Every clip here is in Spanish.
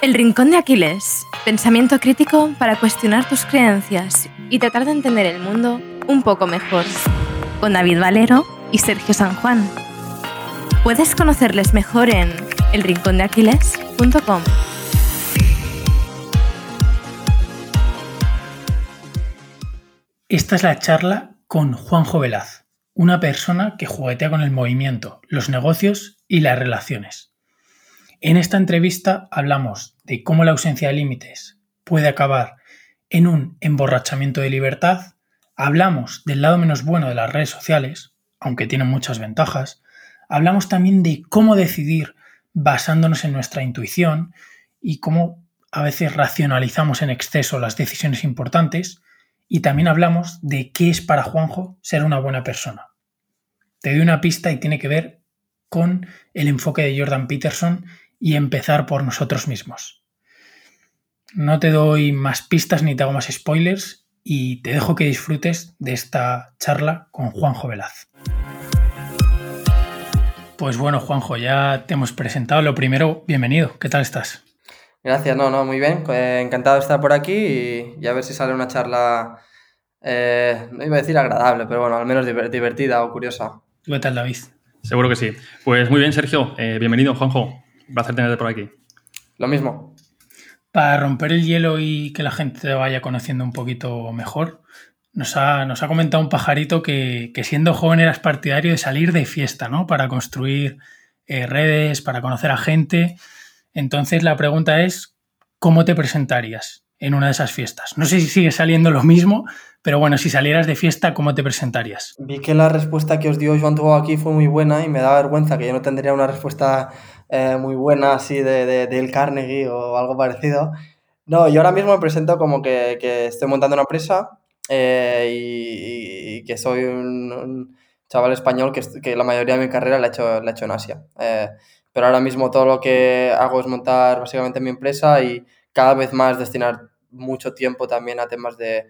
El Rincón de Aquiles. Pensamiento crítico para cuestionar tus creencias y tratar de entender el mundo un poco mejor. Con David Valero y Sergio San Juan. Puedes conocerles mejor en elrincondeaquiles.com. Esta es la charla con Juanjo Velaz, una persona que juguetea con el movimiento, los negocios y las relaciones. En esta entrevista hablamos de cómo la ausencia de límites puede acabar en un emborrachamiento de libertad, hablamos del lado menos bueno de las redes sociales, aunque tienen muchas ventajas, hablamos también de cómo decidir basándonos en nuestra intuición y cómo a veces racionalizamos en exceso las decisiones importantes, y también hablamos de qué es para Juanjo ser una buena persona. Te doy una pista y tiene que ver con el enfoque de Jordan Peterson y empezar por nosotros mismos. No te doy más pistas ni te hago más spoilers y te dejo que disfrutes de esta charla con Juanjo Velaz. Pues bueno, Juanjo, ya te hemos presentado. Lo primero, bienvenido. ¿Qué tal estás? Gracias, no, no, muy bien. Eh, encantado de estar por aquí y, a ver si sale una charla, eh, no iba a decir agradable, pero bueno, al menos divertida o curiosa. ¿Qué tal, David? Seguro que sí. Pues muy bien, Sergio. Eh, bienvenido, Juanjo. Un placer tenerte por aquí. Lo mismo. Para romper el hielo y que la gente te vaya conociendo un poquito mejor, nos ha, nos ha comentado un pajarito que, siendo joven eras partidario de salir de fiesta, ¿no? Para construir eh, redes, para conocer a gente. Entonces la pregunta es, ¿cómo te presentarías en una de esas fiestas? No sé si sigue saliendo lo mismo, pero bueno, si salieras de fiesta, ¿cómo te presentarías? Vi que la respuesta que os dio Joan Tugo aquí fue muy buena y me da vergüenza que yo no tendría una respuesta eh, muy buena así de, de, del Carnegie o algo parecido. No, yo ahora mismo me presento como que, que estoy montando una empresa eh, y, que soy un, chaval español que, que, la mayoría de mi carrera la he hecho, la he hecho en Asia. Eh, pero ahora mismo todo lo que hago es montar básicamente mi empresa y cada vez más destinar mucho tiempo también a temas de...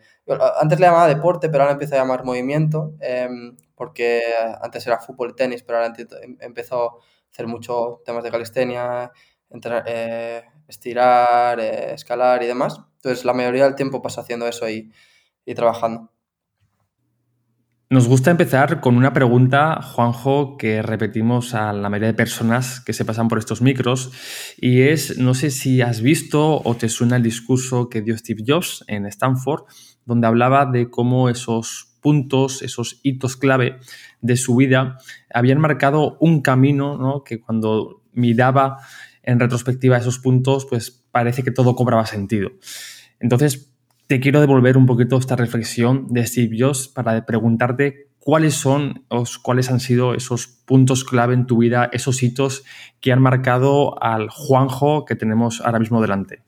Antes le llamaba deporte, pero ahora empiezo a llamar movimiento, em, porque antes era fútbol y tenis, pero ahora em, empezó hacer mucho temas de calistenia, eh, estirar, eh, escalar y demás. Entonces, la mayoría del tiempo paso haciendo eso y, y trabajando. Nos gusta empezar con una pregunta, Juanjo, que repetimos a la mayoría de personas que se pasan por estos micros, y es, no sé si has visto o te suena el discurso que dio Steve Jobs en Stanford, donde hablaba de cómo esos puntos, esos hitos clave de su vida habían marcado un camino ¿no? que cuando miraba en retrospectiva esos puntos, pues parece que todo cobraba sentido. Entonces, te quiero devolver un poquito esta reflexión de Steve Jobs para preguntarte cuáles son o cuáles han sido esos puntos clave en tu vida, esos hitos que han marcado al Juanjo que tenemos ahora mismo delante.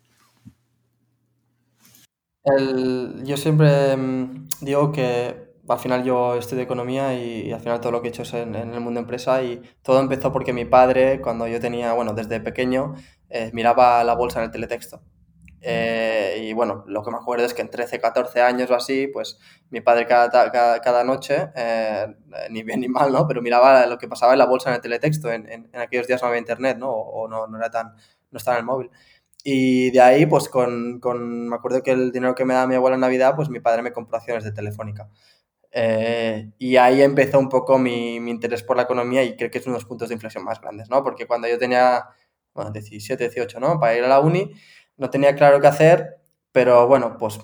yo siempre mm, digo que al final yo estudio economía y, al final todo lo que he hecho es en, el mundo empresa y todo empezó porque mi padre, cuando yo tenía, bueno, desde pequeño, eh, miraba la bolsa en el teletexto. Eh, y bueno, lo que me acuerdo es que en 13, 14 años o así, pues mi padre cada, cada, noche, eh, ni bien ni mal, ¿no? Pero miraba lo que pasaba en la bolsa en el teletexto. En, en, aquellos días no había internet, ¿no? O, no, no, era tan, no estaba en el móvil. Y de ahí, pues con, con, me acuerdo que el dinero que me daba mi abuela en Navidad, pues mi padre me compró acciones de Telefónica. Eh, y ahí empezó un poco mi, mi, interés por la economía y creo que es uno de los puntos de inflexión más grandes, ¿no? Porque cuando yo tenía, bueno, 17, 18, ¿no? Para ir a la uni, no tenía claro qué hacer, pero bueno, pues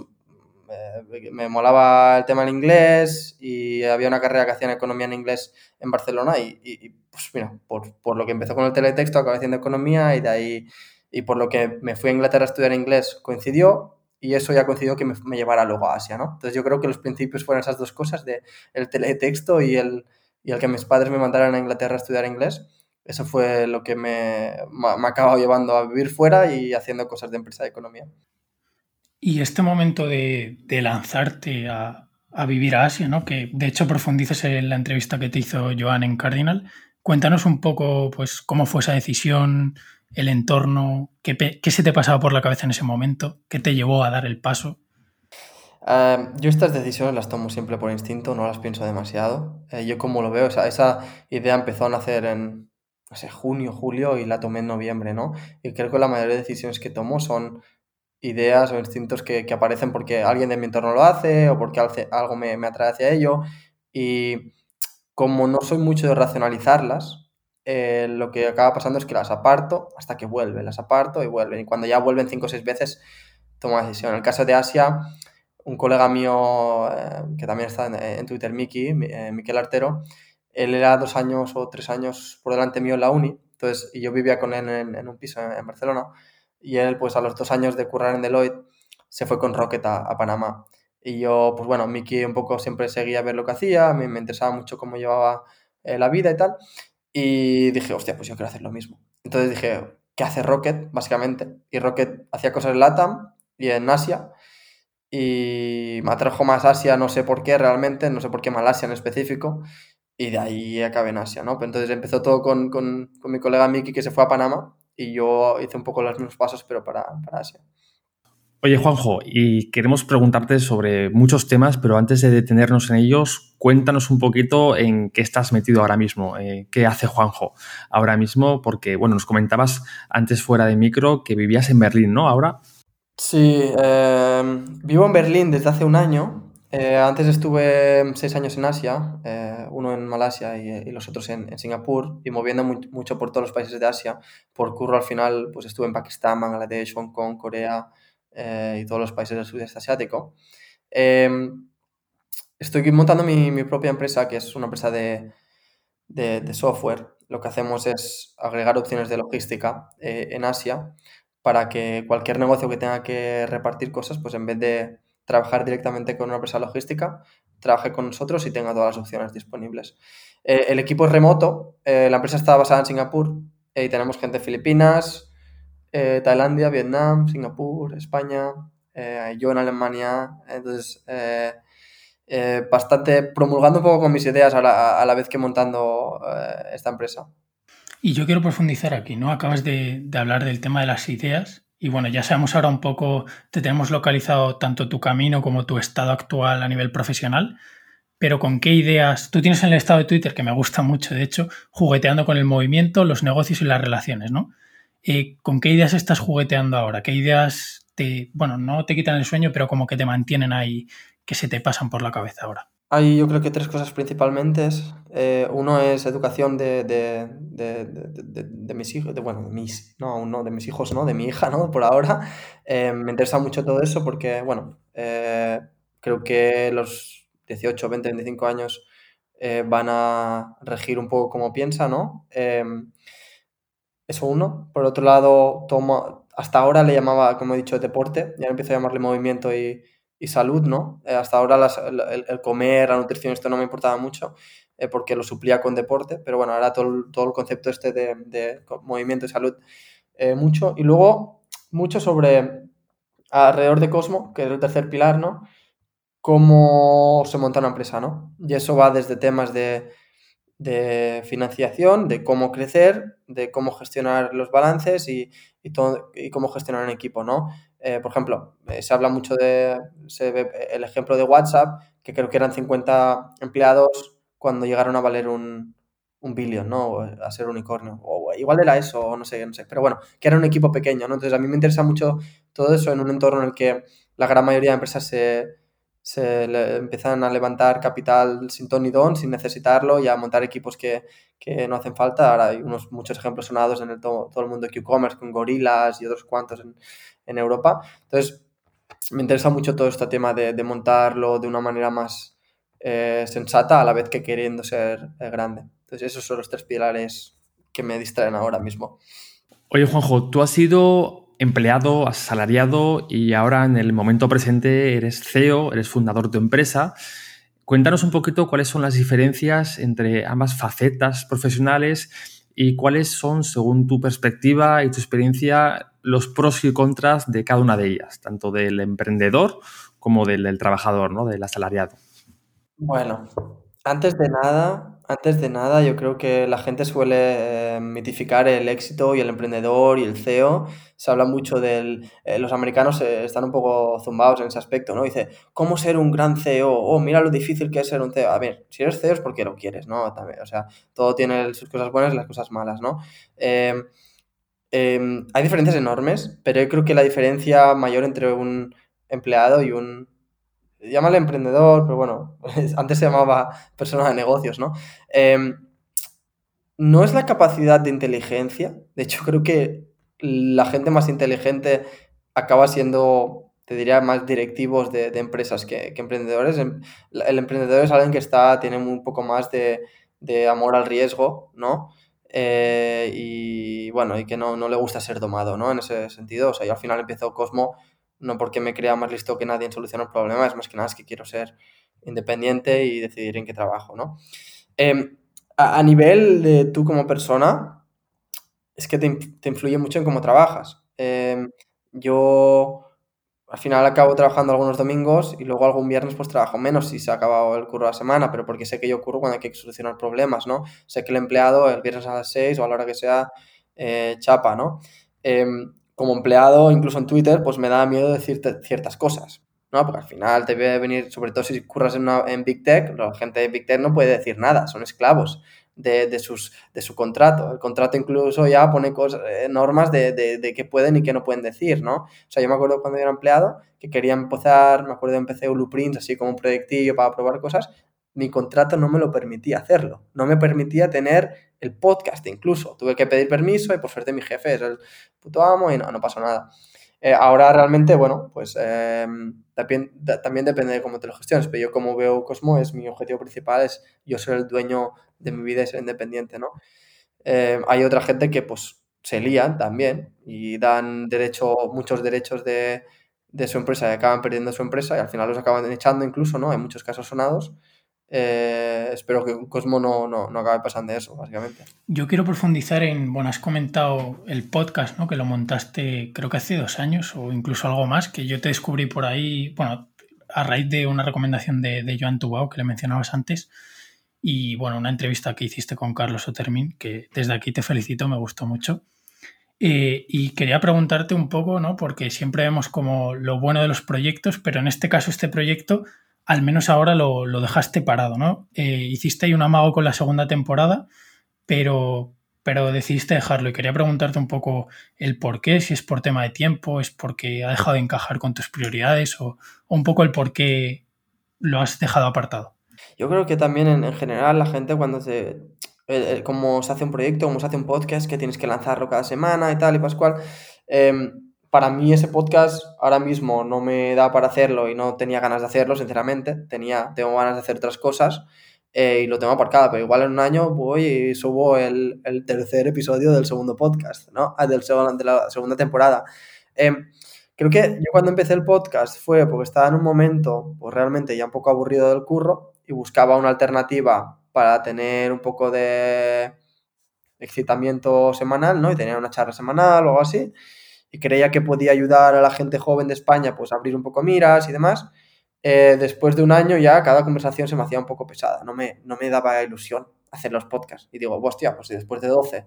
eh, me molaba el tema del inglés y había una carrera que hacía en economía en inglés en Barcelona y, y pues mira, por, por, lo que empezó con el teletexto acabé haciendo economía y de ahí, y por lo que me fui a Inglaterra a estudiar inglés coincidió y eso ya coincidió que me, llevara luego a Asia, ¿no? Entonces yo creo que los principios fueron esas dos cosas, de el teletexto y el, y el que mis padres me mandaran a Inglaterra a estudiar inglés. Eso fue lo que me, me ha acabado llevando a vivir fuera y haciendo cosas de empresa de economía. Y este momento de, de lanzarte a, a, vivir a Asia, ¿no? que de hecho profundizas en la entrevista que te hizo Joan en Cardinal, cuéntanos un poco pues, cómo fue esa decisión, el entorno, qué, se te pasaba por la cabeza en ese momento, qué te llevó a dar el paso. Yo estas decisiones las tomo siempre por instinto, no las pienso demasiado. Uh, yo como lo veo, o sea, esa idea empezó a nacer en, no sé, junio, julio y la tomé en noviembre, ¿no? Y creo que la mayoría de decisiones que tomo son ideas o instintos que, que aparecen porque alguien de mi entorno lo hace o porque algo me, me atrae hacia ello. Y como no soy mucho de racionalizarlas, eh, lo que acaba pasando es que las aparto hasta que vuelven, las aparto y vuelven. Y cuando ya vuelven cinco o seis veces, tomo la decisión. En el caso de Asia, un colega mío eh, que también está en, Twitter, Miki, eh, Miquel Artero, él era dos años o tres años por delante mío en la uni, entonces, y yo vivía con él en, un piso en, Barcelona, y él, pues a los dos años de currar en Deloitte, se fue con Rocket a, Panamá. Y yo, pues bueno, Miki un poco siempre seguía a ver lo que hacía, me, me interesaba mucho cómo llevaba eh, la vida y tal, y dije, hostia, pues yo quiero hacer lo mismo. Entonces dije, ¿qué hace Rocket, básicamente? Y Rocket hacía cosas en LATAM y en Asia, y me atrajo más Asia, no sé por qué realmente, no sé por qué Malasia en específico, y de ahí acabé en Asia, ¿no? Entonces empezó todo con, con, con, mi colega Miki que se fue a Panamá y yo hice un poco los mismos pasos, pero para, para Asia. Oye, Juanjo, y queremos preguntarte sobre muchos temas, pero antes de detenernos en ellos, cuéntanos un poquito en qué estás metido ahora mismo, eh, qué hace Juanjo ahora mismo, porque, bueno, nos comentabas antes fuera de micro que vivías en Berlín, ¿no? Ahora. Sí, eh, vivo en Berlín desde hace un año eh, antes estuve seis años en Asia, eh, uno en Malasia y, los otros en, Singapur, y moviendo mucho por todos los países de Asia. Por curro al final, pues estuve en Pakistán, Bangladesh, Hong Kong, Corea eh, y todos los países del sudeste asiático. Em, estoy montando mi, propia empresa, que es una empresa de, de, de, software. Lo que hacemos es agregar opciones de logística en Asia para que cualquier negocio que tenga que repartir cosas, pues en vez de trabajar directamente con una empresa logística, trabaje con nosotros y tenga todas las opciones disponibles. Eh, el equipo es remoto, eh, la empresa está basada en Singapur eh, y tenemos gente en Filipinas, Tailandia, Vietnam, Singapur, España, yo en Alemania, entonces bastante promulgando un poco con mis ideas a la, vez que montando esta empresa. Y yo quiero profundizar aquí, ¿no? Acabas de hablar del tema de las ideas y bueno, ya sabemos ahora un poco, te tenemos localizado tanto tu camino como tu estado actual a nivel profesional, pero con qué ideas, tú tienes en el estado de Twitter, que me gusta mucho, de hecho, jugueteando con el movimiento, los negocios y las relaciones, ¿no? Eh, ¿Con qué ideas estás jugueteando ahora? ¿Qué ideas te, bueno, no te quitan el sueño, pero como que te mantienen ahí, que se te pasan por la cabeza ahora? Hay yo creo que tres cosas principalmente. Eh, uno es educación de, de, de, de mis hijos, de, bueno, de mis, no, no, de mis hijos, no, de mi hija, ¿no? Por ahora. Eh, me interesa mucho todo eso porque, bueno, eh, creo que los 18, 20, 25 años van a regir un poco como piensa, ¿no? Eso uno. Por otro lado, tomo, hasta ahora le llamaba, como he dicho, deporte, ya empiezo a llamarle movimiento y y salud, ¿no? Eh, hasta ahora el, comer, la nutrición, esto no me importaba mucho eh, porque lo suplía con deporte, pero bueno, ahora todo, todo el concepto este de, movimiento y salud eh, mucho. Y luego mucho sobre alrededor de Cosmo, que es el tercer pilar, ¿no? Cómo se monta una empresa, ¿no? Y eso va desde temas de, de financiación, de cómo crecer, de cómo gestionar los balances y, y, todo, y cómo gestionar un equipo, ¿no? Eh, por ejemplo, eh, se habla mucho de, se ve el ejemplo de WhatsApp, que creo que eran 50 empleados cuando llegaron a valer un, un billón, ¿no? A ser unicornio. O igual era eso, o no sé, no sé. Pero bueno, que era un equipo pequeño, ¿no? Entonces a mí me interesa mucho todo eso en un entorno en el que la gran mayoría de empresas se, se empiezan a levantar capital sin ton ni don, sin necesitarlo, y a montar equipos que, que no hacen falta. Ahora hay unos muchos ejemplos sonados en el, todo, el mundo de Q-Commerce con Gorillas y otros cuantos en, en Europa. Entonces, me interesa mucho todo este tema de, montarlo de una manera más eh, sensata a la vez que queriendo ser eh, grande. Entonces, esos son los tres pilares que me distraen ahora mismo. Oye, Juanjo, tú has sido empleado, asalariado y ahora en el momento presente eres CEO, eres fundador de empresa. Cuéntanos un poquito cuáles son las diferencias entre ambas facetas profesionales y cuáles son, según tu perspectiva y tu experiencia, los pros y contras de cada una de ellas, tanto del emprendedor como del, trabajador, ¿no? del asalariado. Bueno, antes de nada, antes de nada, yo creo que la gente suele eh, mitificar el éxito y el emprendedor y el CEO. Se habla mucho del... Eh, los americanos eh, están un poco zumbados en ese aspecto, ¿no? Dice, ¿cómo ser un gran CEO? Oh, mira lo difícil que es ser un CEO. A ver, si eres CEO es porque lo quieres, ¿no? También, o sea, todo tiene sus cosas buenas y las cosas malas, ¿no? Em, em, hay diferencias enormes, pero yo creo que la diferencia mayor entre un empleado y un llámale emprendedor, pero bueno, antes se llamaba persona de negocios, ¿no? Em, no es la capacidad de inteligencia, de hecho creo que la gente más inteligente acaba siendo, te diría, más directivos de, empresas que, emprendedores. Em, el, emprendedor es alguien que está, tiene un poco más de, amor al riesgo, ¿no? Eh, y bueno, y que no, no, le gusta ser domado, ¿no? En ese sentido, o sea, yo al final empiezo Cosmo no porque me crea más listo que nadie en solucionar problemas, más que nada es que quiero ser independiente y decidir en qué trabajo, ¿no? Em, a, nivel de tú como persona, es que te, influye mucho en cómo trabajas. Em, yo al final acabo trabajando algunos domingos y luego algún viernes pues trabajo menos si se ha acabado el curro de la semana, pero porque sé que yo curro cuando hay que solucionar problemas, ¿no? Sé que el empleado el viernes a las 6 o a la hora que sea eh, chapa, ¿no? Em, como empleado, incluso en Twitter, pues me da miedo decirte ciertas cosas, ¿no? Porque al final te debe venir, sobre todo si curras en, en Big Tech, la gente de Big Tech no puede decir nada, son esclavos de, sus, de su contrato. El contrato incluso ya pone cosas, eh, normas de, de, qué pueden y qué no pueden decir, ¿no? O sea, yo me acuerdo cuando yo era empleado que quería empezar, me acuerdo empecé Blueprints, así como un proyectillo para probar cosas, mi contrato no me lo permitía hacerlo, no me permitía tener el podcast incluso. Tuve que pedir permiso y por suerte mi jefe es el puto amo y no, no pasó nada. Eh, ahora realmente, bueno, pues em, también, también depende de cómo te lo gestiones, pero yo como veo Cosmo, es mi objetivo principal, es yo ser el dueño de mi vida y ser independiente, ¿no? Em, hay otra gente que pues se lían también y dan derecho, muchos derechos de, de su empresa y acaban perdiendo su empresa y al final los acaban echando incluso, ¿no? En muchos casos sonados. Eh, espero que Cosmo no, no, no, acabe pasando eso, básicamente. Yo quiero profundizar en, bueno, has comentado el podcast, ¿no? Que lo montaste creo que hace dos años o incluso algo más, que yo te descubrí por ahí, bueno, a raíz de una recomendación de, de Joan Tubao, que le mencionabas antes, y bueno, una entrevista que hiciste con Carlos Otermin, que desde aquí te felicito, me gustó mucho. Eh, y quería preguntarte un poco, ¿no? Porque siempre vemos como lo bueno de los proyectos, pero en este caso este proyecto al menos ahora lo, dejaste parado, ¿no? Eh, hiciste ahí un amago con la segunda temporada, pero, pero decidiste dejarlo y quería preguntarte un poco el por qué, si es por tema de tiempo, es porque ha dejado de encajar con tus prioridades o, un poco el por qué lo has dejado apartado. Yo creo que también en, general la gente cuando se... como se hace un proyecto, como se hace un podcast, que tienes que lanzarlo cada semana y tal y pascual, eh, para mí ese podcast ahora mismo no me da para hacerlo y no tenía ganas de hacerlo, sinceramente. Tenía, tengo ganas de hacer otras cosas eh, y lo tengo aparcado, pero igual en un año voy y subo el, tercer episodio del segundo podcast, ¿no? Ah, del de la segunda temporada. Em, creo que yo cuando empecé el podcast fue porque estaba en un momento, pues realmente ya un poco aburrido del curro y buscaba una alternativa para tener un poco de excitamiento semanal, ¿no? Y tener una charla semanal o algo así y creía que podía ayudar a la gente joven de España pues a abrir un poco miras y demás, eh, después de un año ya cada conversación se me hacía un poco pesada, no me, no me daba ilusión hacer los podcasts. Y digo, hostia, pues si después de 12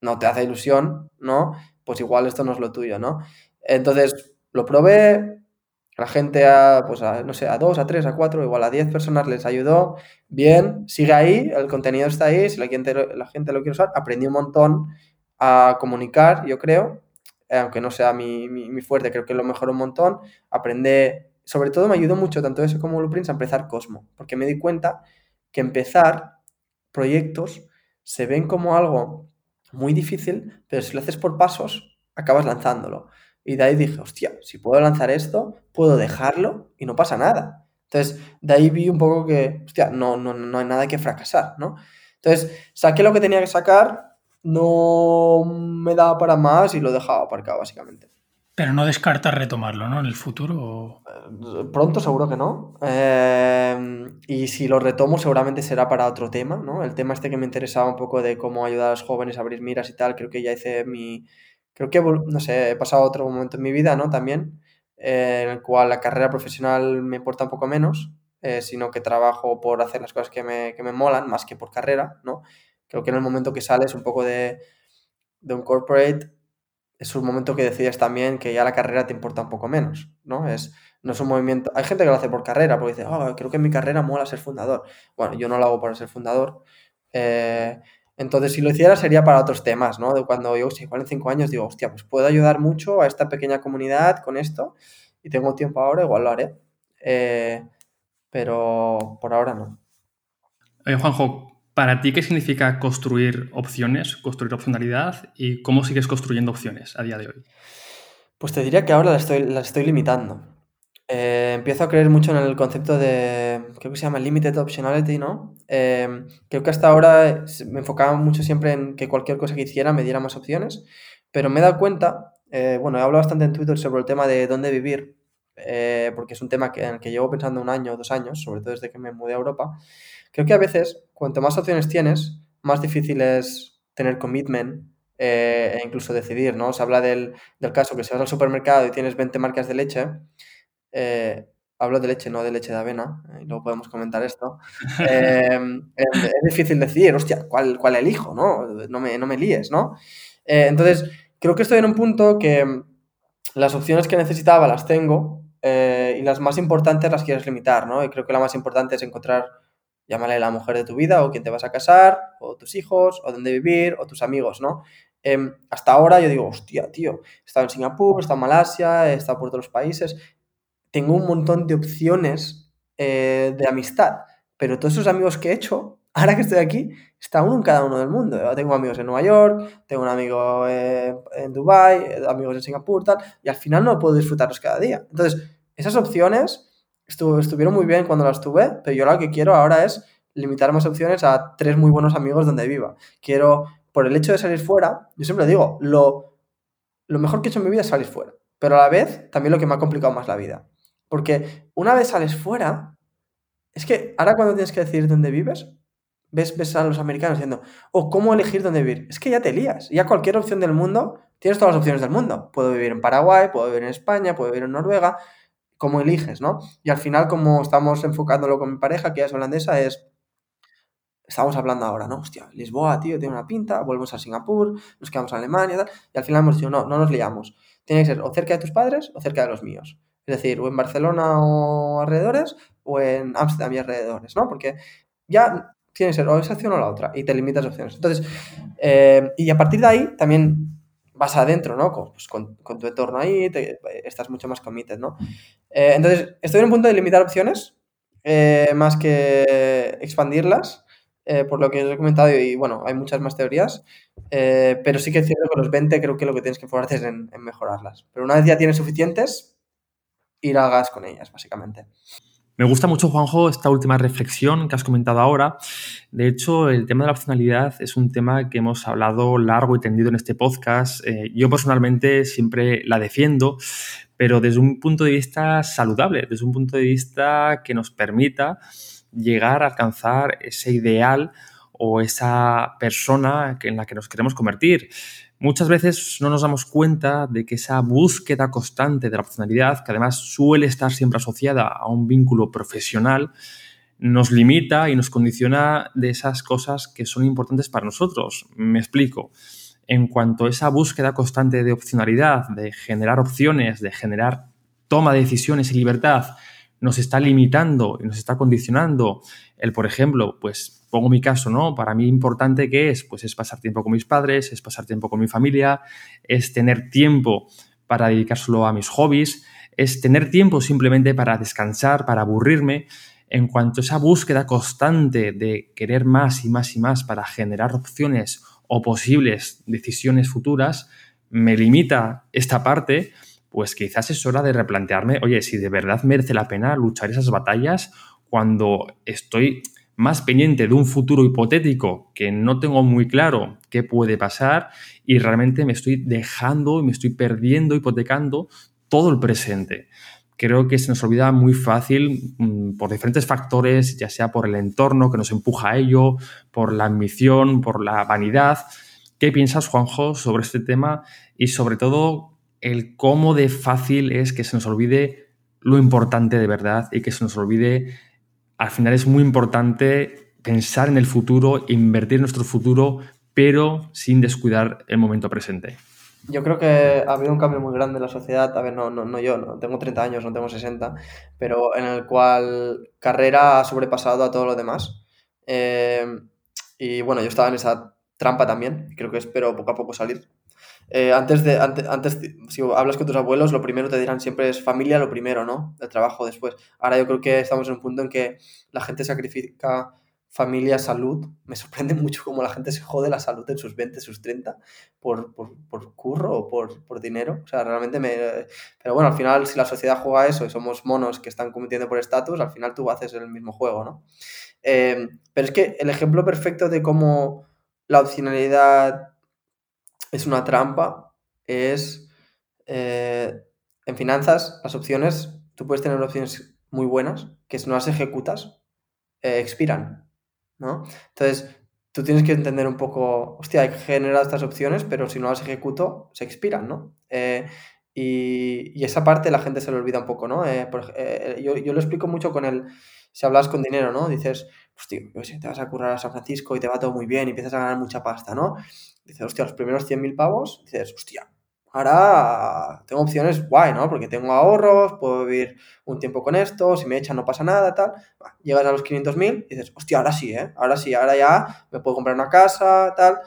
no te hace ilusión, ¿no? Pues igual esto no es lo tuyo, ¿no? Entonces lo probé, la gente a, pues no sé, a dos, a tres, a cuatro, igual a diez personas les ayudó, bien, sigue ahí, el contenido está ahí, si la gente, la gente lo quiere usar, aprendí un montón a comunicar, yo creo, eh, aunque no sea mi, fuerte, creo que lo mejoró un montón. Aprendí, sobre todo me ayudó mucho tanto eso como Blueprints a empezar Cosmo, porque me di cuenta que empezar proyectos se ven como algo muy difícil, pero si lo haces por pasos, acabas lanzándolo. Y de ahí dije, hostia, si puedo lanzar esto, puedo dejarlo y no pasa nada. Entonces, de ahí vi un poco que, hostia, no, no, no hay nada que fracasar, ¿no? Entonces, saqué lo que tenía que sacar, no me daba para más y lo dejaba aparcado, básicamente. Pero no descartas retomarlo, ¿no? En el futuro. Eh, pronto seguro que no. Eh, y si lo retomo seguramente será para otro tema, ¿no? El tema este que me interesaba un poco de cómo ayudar a los jóvenes a abrir miras y tal, creo que ya hice mi... Creo que, no sé, he pasado otro momento en mi vida, ¿no? También, eh, en el cual la carrera profesional me importa un poco menos. eh, sino que trabajo por hacer las cosas que me, que me molan más que por carrera, ¿no? Creo que en el momento que sales un poco de, de un corporate, es un momento que decides también que ya la carrera te importa un poco menos, ¿no? Es, no es un movimiento... Hay gente que lo hace por carrera, porque dice, oh, creo que en mi carrera mola ser fundador. Bueno, yo no lo hago por ser fundador. Eh, entonces, si lo hiciera sería para otros temas, ¿no? De cuando yo, si igual en cinco años digo, hostia, pues puedo ayudar mucho a esta pequeña comunidad con esto y tengo tiempo ahora, igual lo haré. Eh, pero por ahora no. Oye, Juanjo, ¿Para ti qué significa construir opciones, construir opcionalidad y cómo sigues construyendo opciones a día de hoy? Pues te diría que ahora las estoy, limitando. Eh, empiezo a creer mucho en el concepto de, creo que se llama limited optionality, ¿no? Eh, creo que hasta ahora me enfocaba mucho siempre en que cualquier cosa que hiciera me diera más opciones, pero me he dado cuenta, eh, bueno, he hablado bastante en Twitter sobre el tema de dónde vivir, porque es un tema que, en el que llevo pensando un año o dos años, sobre todo desde que me mudé a Europa, Creo que a veces, cuanto más opciones tienes, más difícil es tener commitment eh, e incluso decidir, ¿no? Se habla del, caso que si vas al supermercado y tienes 20 marcas de leche, eh, hablo de leche, no de leche de avena, y luego podemos comentar esto, em, es difícil decidir, hostia, ¿cuál, cuál elijo, no? No me, no me líes, ¿no? Eh, entonces, creo que estoy en un punto que las opciones que necesitaba las tengo y las más importantes las quieres limitar, ¿no? Y creo que la más importante es encontrar llámale la mujer de tu vida o quién te vas a casar, o tus hijos, o dónde vivir, o tus amigos, ¿no? Em, hasta ahora yo digo, hostia, tío, he estado en Singapur, he estado en Malasia, he estado por otros países, tengo un montón de opciones eh, de amistad, pero todos esos amigos que he hecho, ahora que estoy aquí, está uno en cada uno del mundo. tengo amigos en Nueva York, tengo un amigo eh, en Dubai, eh, amigos en Singapur, tal, y al final no puedo disfrutarlos cada día. Entonces, esas opciones estuvieron muy bien cuando las tuve, pero yo lo que quiero ahora es limitar más opciones a tres muy buenos amigos donde viva. Quiero, por el hecho de salir fuera, yo siempre digo, lo, lo mejor que he hecho en mi vida es salir fuera, pero a la vez también lo que me ha complicado más la vida. Porque una vez sales fuera, es que ahora cuando tienes que decidir dónde vives, ves, ves a los americanos diciendo, oh, ¿cómo elegir dónde vivir? Es que ya te lías. Ya cualquier opción del mundo, tienes todas las opciones del mundo. Puedo vivir en Paraguay, puedo vivir en España, puedo vivir en Noruega, cómo eliges, ¿no? Y al final, como estamos enfocándolo con mi pareja, que es holandesa, es estamos hablando ahora, ¿no? Hostia, Lisboa, tío, tiene una pinta, volvemos a Singapur, nos quedamos a Alemania tal, y al final hemos dicho, no, no nos liamos. Tiene que ser o cerca de tus padres o cerca de los míos. Es decir, o en Barcelona o alrededores, o en Ámsterdam y alrededores, ¿no? Porque ya tiene que ser o esa opción o la otra, y te limitas opciones. Entonces, eh, y a partir de ahí también vas adentro, ¿no? Con, pues, con, tu entorno ahí, estás mucho más committed, ¿no? Eh, entonces, estoy en un punto de limitar opciones, eh, más que expandirlas, por lo que os he comentado, y bueno, hay muchas más teorías, pero sí que es cierto que los 20 creo que lo que tienes que enfocarte es en, mejorarlas. Pero una vez ya tienes suficientes, ir a gas con ellas, básicamente. Me gusta mucho, Juanjo, esta última reflexión que has comentado ahora. De hecho, el tema de la opcionalidad es un tema que hemos hablado largo y tendido en este podcast. Eh, yo personalmente siempre la defiendo, pero desde un punto de vista saludable, desde un punto de vista que nos permita llegar a alcanzar ese ideal o esa persona en la que nos queremos convertir. Muchas veces no nos damos cuenta de que esa búsqueda constante de la opcionalidad, que además suele estar siempre asociada a un vínculo profesional, nos limita y nos condiciona de esas cosas que son importantes para nosotros. Me explico. En cuanto a esa búsqueda constante de opcionalidad, de generar opciones, de generar toma de decisiones y libertad, nos está limitando y nos está condicionando el, por ejemplo, pues pongo mi caso, ¿no? Para mí importante que es, pues es pasar tiempo con mis padres, es pasar tiempo con mi familia, es tener tiempo para dedicárselo a mis hobbies, es tener tiempo simplemente para descansar, para aburrirme. En cuanto a esa búsqueda constante de querer más y más y más para generar opciones o posibles decisiones futuras, me limita esta parte, pues quizás es hora de replantearme, oye, si de verdad merece la pena luchar esas batallas cuando estoy más pendiente de un futuro hipotético que no tengo muy claro qué puede pasar y realmente me estoy dejando y me estoy perdiendo, hipotecando todo el presente. Creo que se nos olvida muy fácil mm, por diferentes factores, ya sea por el entorno que nos empuja a ello, por la ambición, por la vanidad. ¿Qué piensas, Juanjo, sobre este tema y sobre todo el cómo de fácil es que se nos olvide lo importante de verdad y que se nos olvide al final es muy importante pensar en el futuro, invertir en nuestro futuro, pero sin descuidar el momento presente. Yo creo que ha habido un cambio muy grande en la sociedad, a ver, no, no, no yo, no, tengo 30 años, no tengo 60, pero en el cual carrera ha sobrepasado a todo lo demás. Eh, y bueno, yo estaba en esa trampa también, creo que espero poco a poco salir. Eh, antes de, antes, antes, si hablas con tus abuelos, lo primero te dirán siempre es familia, lo primero, ¿no? El trabajo después. Ahora yo creo que estamos en un punto en que la gente sacrifica familia, salud. Me sorprende mucho cómo la gente se jode la salud en sus 20, sus 30 por, por, por curro o por, por, dinero. O sea, realmente me... Pero bueno, al final, si la sociedad juega eso y somos monos que están compitiendo por estatus, al final tú haces el mismo juego, ¿no? Eh, pero es que el ejemplo perfecto de cómo la opcionalidad es una trampa es... Eh, en finanzas, las opciones, tú puedes tener opciones muy buenas que si no las ejecutas, eh, expiran. ¿no? Entonces, tú tienes que entender un poco, hostia, hay que generar estas opciones, pero si no las ejecuto, se expiran, ¿no? Eh, y, esa parte la gente se le olvida un poco, ¿no? Yo, yo, lo explico mucho con el, si hablas con dinero, ¿no? Dices, hostia, te vas a currar a San Francisco y te va todo muy bien y empiezas a ganar mucha pasta, ¿no? Dices, hostia, los primeros 100.000 pavos, dices, hostia, ahora tengo opciones guay, ¿no? Porque tengo ahorros, puedo vivir un tiempo con esto, si me echan no pasa nada, tal. Llegas a los 500.000 y dices, hostia, ahora sí, ¿eh? Ahora sí, ahora ya me puedo comprar una casa, tal.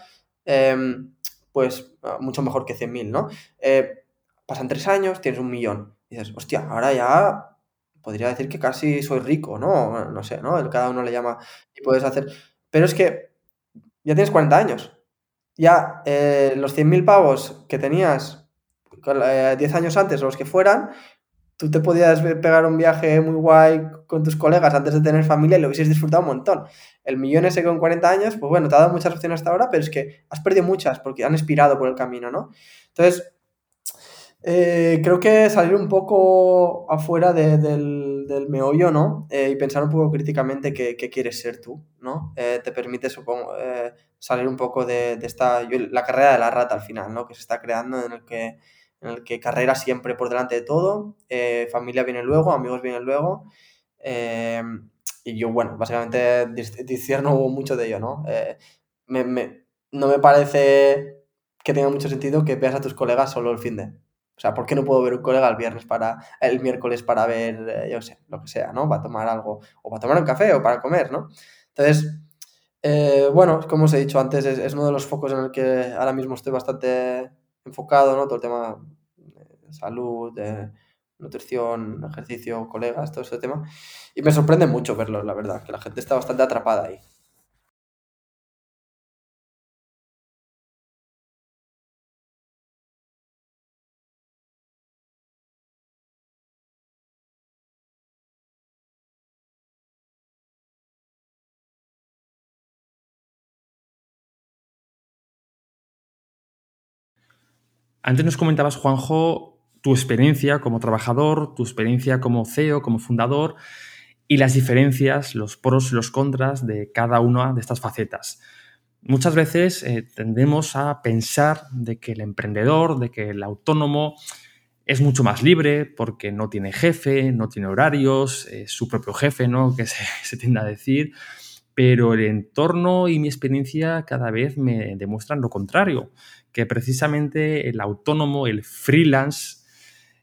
Em, pues ah, mucho mejor que 100.000, ¿no? Eh, pasan tres años, tienes un millón. Dices, hostia, ahora ya podría decir que casi soy rico, ¿no? No sé, ¿no? Cada uno le llama y puedes hacer... Pero es que ya tienes 40 años ya eh, los 100.000 pavos que tenías 10 eh, años antes o los que fueran, tú te podías pegar un viaje muy guay con tus colegas antes de tener familia y lo hubieses disfrutado un montón. El millón ese con 40 años, pues bueno, te ha dado muchas opciones hasta ahora, pero es que has perdido muchas porque han expirado por el camino, ¿no? Entonces, eh, creo que salir un poco afuera del, del, meollo, ¿no? Eh, y pensar un poco críticamente qué, qué quieres ser tú, ¿no? Te permite, supongo, salir un poco de, de, esta... la carrera de la rata al final, ¿no? Que se está creando en el que, en el que carrera siempre por delante de todo, familia viene luego, amigos vienen luego. y yo, bueno, básicamente discierno mucho de ello, ¿no? Me, me, no me parece que tenga mucho sentido que veas a tus colegas solo el fin de o sea, ¿por qué no puedo ver un colega el viernes para, el miércoles para ver, eh, yo sé, lo que sea, ¿no? Para tomar algo, o para tomar un café, o para comer, ¿no? Entonces, eh, bueno, como os he dicho antes, es, uno de los focos en el que ahora mismo estoy bastante enfocado, ¿no? Todo el tema de salud, de nutrición, ejercicio, colegas, todo ese tema. Y me sorprende mucho verlo, la verdad, que la gente está bastante atrapada ahí. Antes nos comentabas, Juanjo, tu experiencia como trabajador, tu experiencia como CEO, como fundador y las diferencias, los pros y los contras de cada una de estas facetas. Muchas veces eh, tendemos a pensar de que el emprendedor, de que el autónomo es mucho más libre porque no tiene jefe, no tiene horarios, es su propio jefe, ¿no? Que se, se tiende a decir. Pero el entorno y mi experiencia cada vez me demuestran lo contrario, que precisamente el autónomo, el freelance,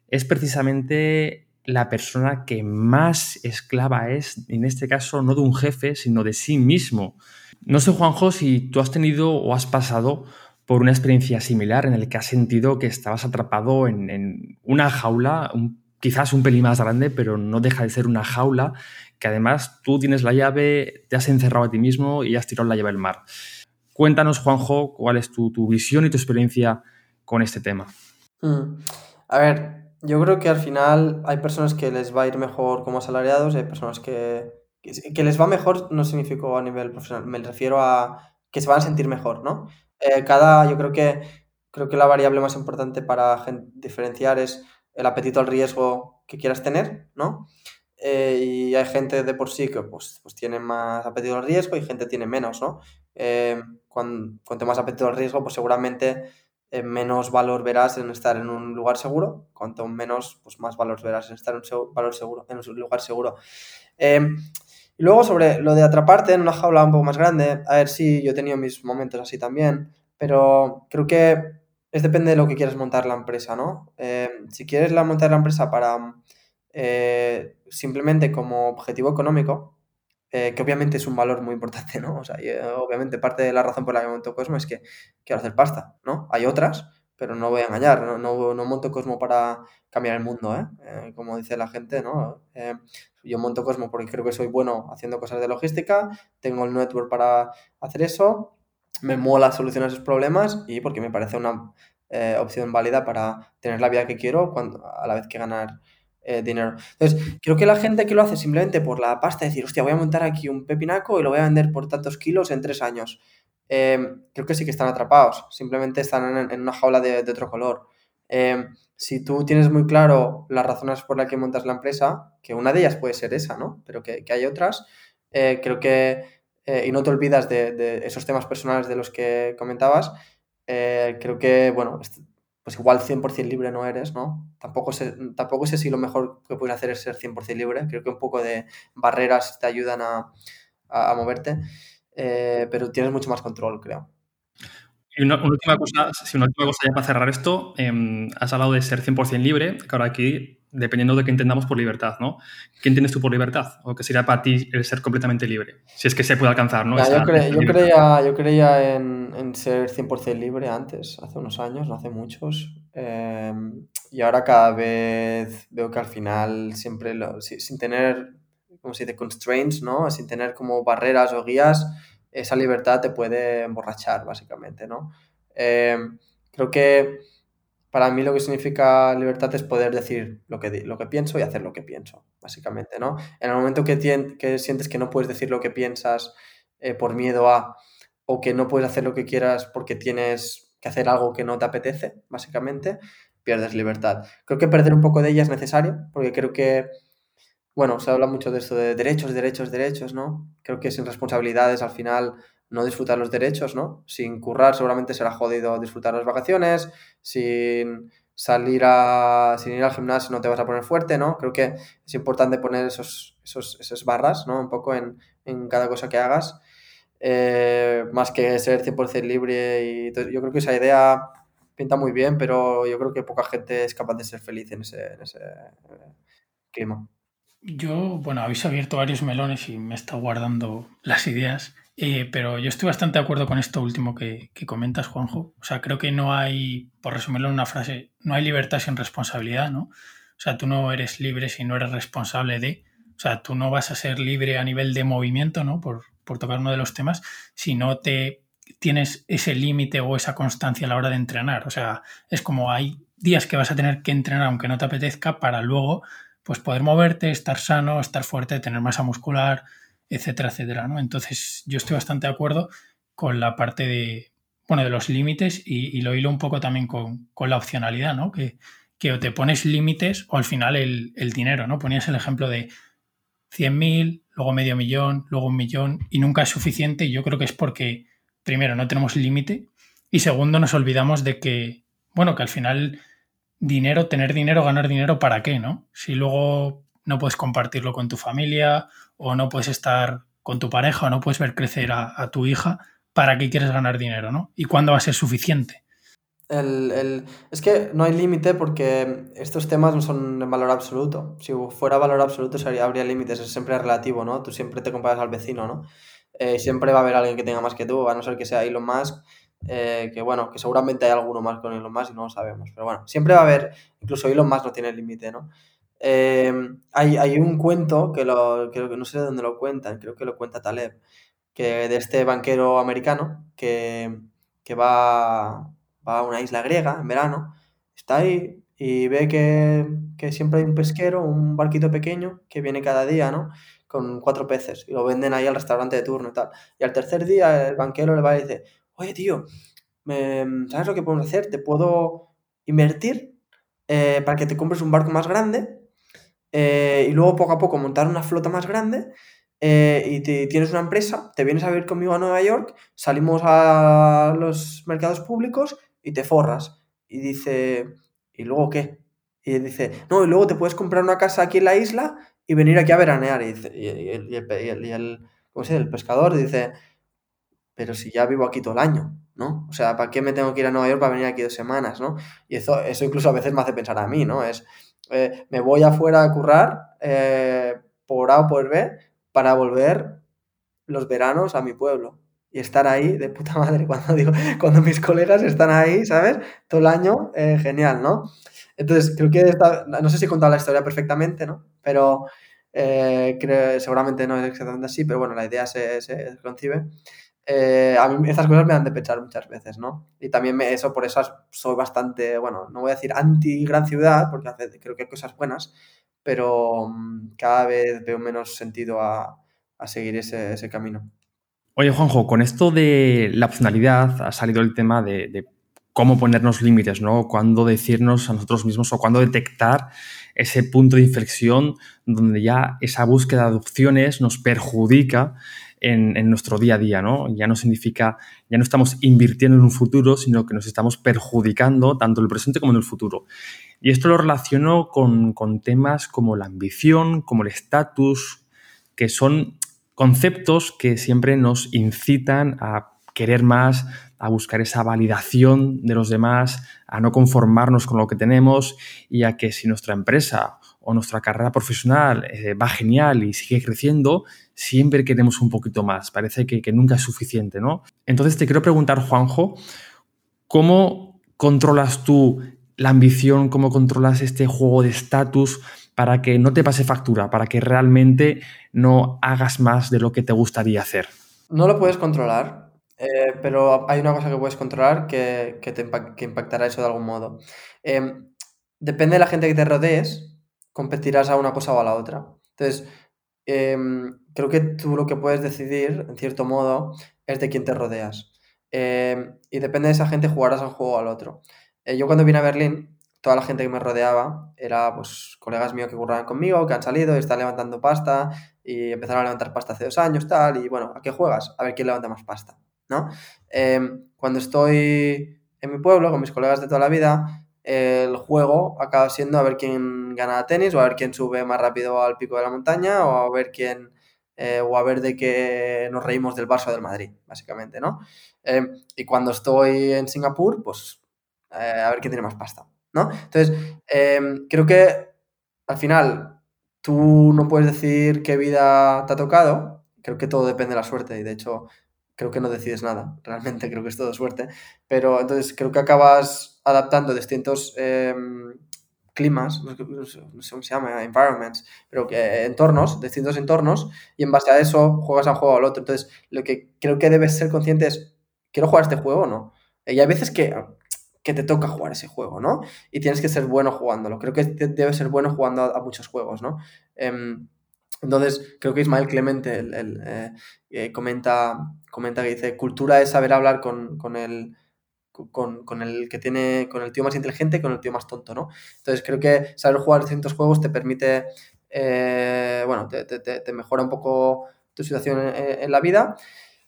es precisamente la persona que más esclava es, en este caso, no de un jefe, sino de sí mismo. No sé, Juanjo, si tú has tenido o has pasado por una experiencia similar en el que has sentido que estabas atrapado en, una jaula, quizás un pelín más grande, pero no deja de ser una jaula, que además tú tienes la llave, te has encerrado a ti mismo y has tirado la llave al mar. Cuéntanos, Juanjo, cuál es tu, visión y tu experiencia con este tema. Mm. A ver, yo creo que al final hay personas que les va a ir mejor como asalariados hay personas que, que, les va mejor no significa a nivel profesional, me refiero a que se van a sentir mejor, ¿no? Eh, cada, yo creo que, creo que la variable más importante para diferenciar es el apetito al riesgo que quieras tener, ¿no? Eh, y hay gente de por sí que pues, pues tiene más apetito al riesgo y gente tiene menos, ¿no? Eh, cuanto, más apetito al riesgo, pues seguramente eh, menos valor verás en estar en un lugar seguro, cuanto menos, pues más valor verás en estar en un, valor seguro, en un lugar seguro. Y luego sobre lo de atraparte en una jaula un poco más grande, a ver, sí, yo he tenido mis momentos así también, pero creo que es depende de lo que quieras montar la empresa, ¿no? Eh, si quieres la, montar la empresa para eh, simplemente como objetivo económico, eh, que obviamente es un valor muy importante, ¿no? O sea, obviamente parte de la razón por la que monto Cosmo es que quiero hacer pasta, ¿no? Hay otras, pero no voy a engañar, no, no, monto Cosmo para cambiar el mundo, ¿eh? como dice la gente, ¿no? Yo monto Cosmo porque creo que soy bueno haciendo cosas de logística, tengo el network para hacer eso, me mola solucionar esos problemas y porque me parece una eh, opción válida para tener la vida que quiero cuando, a la vez que ganar eh, dinero. Entonces, creo que la gente que lo hace simplemente por la pasta, decir, hostia, voy a montar aquí un pepinaco y lo voy a vender por tantos kilos en tres años. Eh, creo que sí que están atrapados, simplemente están en, una jaula de, otro color si tú tienes muy claro las razones por las que montas la empresa, que una de ellas puede ser esa, ¿no? Pero que, hay otras, eh, creo que, eh, y no te olvidas de, esos temas personales de los que comentabas, eh, creo que, bueno, pues igual 100% libre no eres, ¿no? Tampoco sé, tampoco sé si lo mejor que puedes hacer es ser 100% libre, creo que un poco de barreras te ayudan a, a moverte, pero tienes mucho más control, creo. Y una, última cosa, si una última cosa ya para cerrar esto, em, has hablado de ser 100% libre, que ahora aquí, dependiendo de qué entendamos por libertad, ¿no? ¿Qué entiendes tú por libertad? ¿O qué sería para ti el ser completamente libre? Si es que se puede alcanzar, ¿no? yo, creía, yo creía en, en, ser 100% libre antes, hace unos años, no hace muchos. Em, y ahora cada vez veo que al final siempre, lo, sin tener, como se dice, constraints, ¿no? Sin tener como barreras o guías, esa libertad te puede emborrachar, básicamente, ¿no? Eh, creo que para mí lo que significa libertad es poder decir lo que, lo que pienso y hacer lo que pienso, básicamente, ¿no? En el momento que, que sientes que no puedes decir lo que piensas eh, por miedo a, o que no puedes hacer lo que quieras porque tienes que hacer algo que no te apetece, básicamente, pierdes libertad. Creo que perder un poco de ella es necesario, porque creo que bueno, se habla mucho de esto de derechos, derechos, derechos, ¿no? Creo que sin responsabilidades al final no disfrutar los derechos, ¿no? Sin currar seguramente será jodido disfrutar las vacaciones, sin salir a, sin ir al gimnasio no te vas a poner fuerte, ¿no? Creo que es importante poner esos, esos, esas barras, ¿no? Un poco en, en cada cosa que hagas, eh, más que ser 100% libre y yo creo que esa idea pinta muy bien, pero yo creo que poca gente es capaz de ser feliz en ese, en ese clima. Yo, bueno, habéis abierto varios melones y me estado guardando las ideas, eh, pero yo estoy bastante de acuerdo con esto último que, comentas, Juanjo. O sea, creo que no hay, por resumirlo en una frase, no hay libertad sin responsabilidad, ¿no? O sea, tú no eres libre si no eres responsable de, o sea, tú no vas a ser libre a nivel de movimiento, ¿no? Por, por tocar uno de los temas, si no te tienes ese límite o esa constancia a la hora de entrenar. O sea, es como hay días que vas a tener que entrenar aunque no te apetezca para luego pues poder moverte, estar sano, estar fuerte, tener masa muscular, etcétera, etcétera, ¿no? Entonces yo estoy bastante de acuerdo con la parte de, bueno, de los límites y, lo hilo un poco también con, la opcionalidad, ¿no? Que, que o te pones límites o al final el, dinero, ¿no? Ponías el ejemplo de 100.000, luego medio millón, luego un millón y nunca es suficiente y yo creo que es porque, primero, no tenemos límite y segundo, nos olvidamos de que, bueno, que al final dinero, tener dinero, ganar dinero, ¿para qué, no? Si luego no puedes compartirlo con tu familia o no puedes estar con tu pareja o no puedes ver crecer a, tu hija, ¿para qué quieres ganar dinero, no? ¿Y cuándo va a ser suficiente? es que no hay límite porque estos temas no son en valor absoluto. Si fuera valor absoluto habría límites, es siempre relativo, ¿no? Tú siempre te comparas al vecino, ¿no? Eh, siempre va a haber alguien que tenga más que tú, a no ser que sea Elon Musk eh, que bueno, que seguramente hay alguno más con Elon Musk y no lo sabemos, pero bueno, siempre va a haber, incluso Elon Musk no tiene límite, ¿no? Em, hay, hay, un cuento que, lo, que no sé de dónde lo cuentan, creo que lo cuenta Taleb, que de este banquero americano que, que va, va, a una isla griega en verano, está ahí y ve que, que, siempre hay un pesquero, un barquito pequeño que viene cada día, ¿no? Con cuatro peces y lo venden ahí al restaurante de turno y tal. Y al tercer día el banquero le va y dice, oye tío, ¿sabes lo que podemos hacer? Te puedo invertir eh, para que te compres un barco más grande eh, y luego poco a poco montar una flota más grande eh, y tienes una empresa, te vienes a vivir conmigo a Nueva York, salimos a los mercados públicos y te forras. Y dice, ¿y luego qué? Y dice, no, y luego te puedes comprar una casa aquí en la isla y venir aquí a veranear. Y, y- el pescador dice, pero si ya vivo aquí todo el año, ¿no? O sea, ¿para qué me tengo que ir a Nueva York para venir aquí dos semanas, ¿no? Y eso, eso incluso a veces me hace pensar a mí, ¿no? Es, eh, me voy afuera a currar eh, por A o por B para volver los veranos a mi pueblo y estar ahí de puta madre cuando digo, cuando mis colegas están ahí, ¿sabes? Todo el año, eh, genial, ¿no? Entonces, creo que esta- no sé si he contado la historia perfectamente, ¿no? Pero eh, creo, seguramente no es exactamente así, pero bueno, la idea se, se concibe. Eh, a mí estas cosas me dan de pensar muchas veces, ¿no? Y también me- eso, por eso soy bastante, bueno, no voy a decir anti gran ciudad, porque hace- creo que hay cosas buenas, pero mm, cada vez veo menos sentido a, a seguir ese, ese camino. Oye, Juanjo, con esto de la opcionalidad ha salido el tema de, de cómo ponernos límites, ¿no? Cuándo decirnos a nosotros mismos o cuándo detectar ese punto de inflexión donde ya esa búsqueda de opciones nos perjudica en, en nuestro día a día, ¿no? Ya no significa, ya no estamos invirtiendo en un futuro, sino que nos estamos perjudicando tanto en el presente como en el futuro. Y esto lo relaciono con, con temas como la ambición, como el estatus, que son conceptos que siempre nos incitan a querer más, a buscar esa validación de los demás, a no conformarnos con lo que tenemos y a que si nuestra empresa o nuestra carrera profesional eh, va genial y sigue creciendo, siempre queremos un poquito más. Parece que, que nunca es suficiente, ¿no? Entonces te quiero preguntar, Juanjo, ¿cómo controlas tú la ambición, cómo controlas este juego de estatus para que no te pase factura, para que realmente no hagas más de lo que te gustaría hacer? No lo puedes controlar, eh, pero hay una cosa que puedes controlar que, que impactará eso de algún modo. Em, depende de la gente que te rodees, competirás a una cosa o a la otra. Entonces, em, creo que tú lo que puedes decidir, en cierto modo, es de quién te rodeas. Em, y depende de esa gente, jugarás a un juego o al otro. Eh, yo cuando vine a Berlín, toda la gente que me rodeaba era pues colegas míos que curraban conmigo, que han salido y están levantando pasta y empezaron a levantar pasta hace dos años, tal, y bueno, ¿a qué juegas? A ver quién levanta más pasta, ¿no? Em, cuando estoy en mi pueblo con mis colegas de toda la vida, el juego acaba siendo a ver quién gana tenis o a ver quién sube más rápido al pico de la montaña o a ver quién eh, o a ver de qué nos reímos del Barça o del Madrid, básicamente, ¿no? Em, y cuando estoy en Singapur, pues eh, a ver quién tiene más pasta, ¿no? Entonces, em, creo que al final tú no puedes decir qué vida te ha tocado, creo que todo depende de la suerte y de hecho creo que no decides nada, realmente creo que es todo suerte, pero entonces creo que acabas adaptando distintos em, climas, no sé, cómo se llama, environments, pero que entornos, distintos entornos, y en base a eso juegas a un juego o al otro. Entonces, lo que creo que debes ser consciente es, ¿quiero jugar este juego o no? Y hay veces que, que te toca jugar ese juego, ¿no? Y tienes que ser bueno jugándolo. Creo que debes ser bueno jugando a, muchos juegos, ¿no? Em, entonces, creo que Ismael Clemente eh, eh, comenta, comenta que dice, cultura es saber hablar con, con el, con, con el que tiene, con el tío más inteligente y con el tío más tonto, ¿no? Entonces, creo que saber jugar distintos juegos te permite, eh, bueno, te, te- mejora un poco tu situación en, en la vida,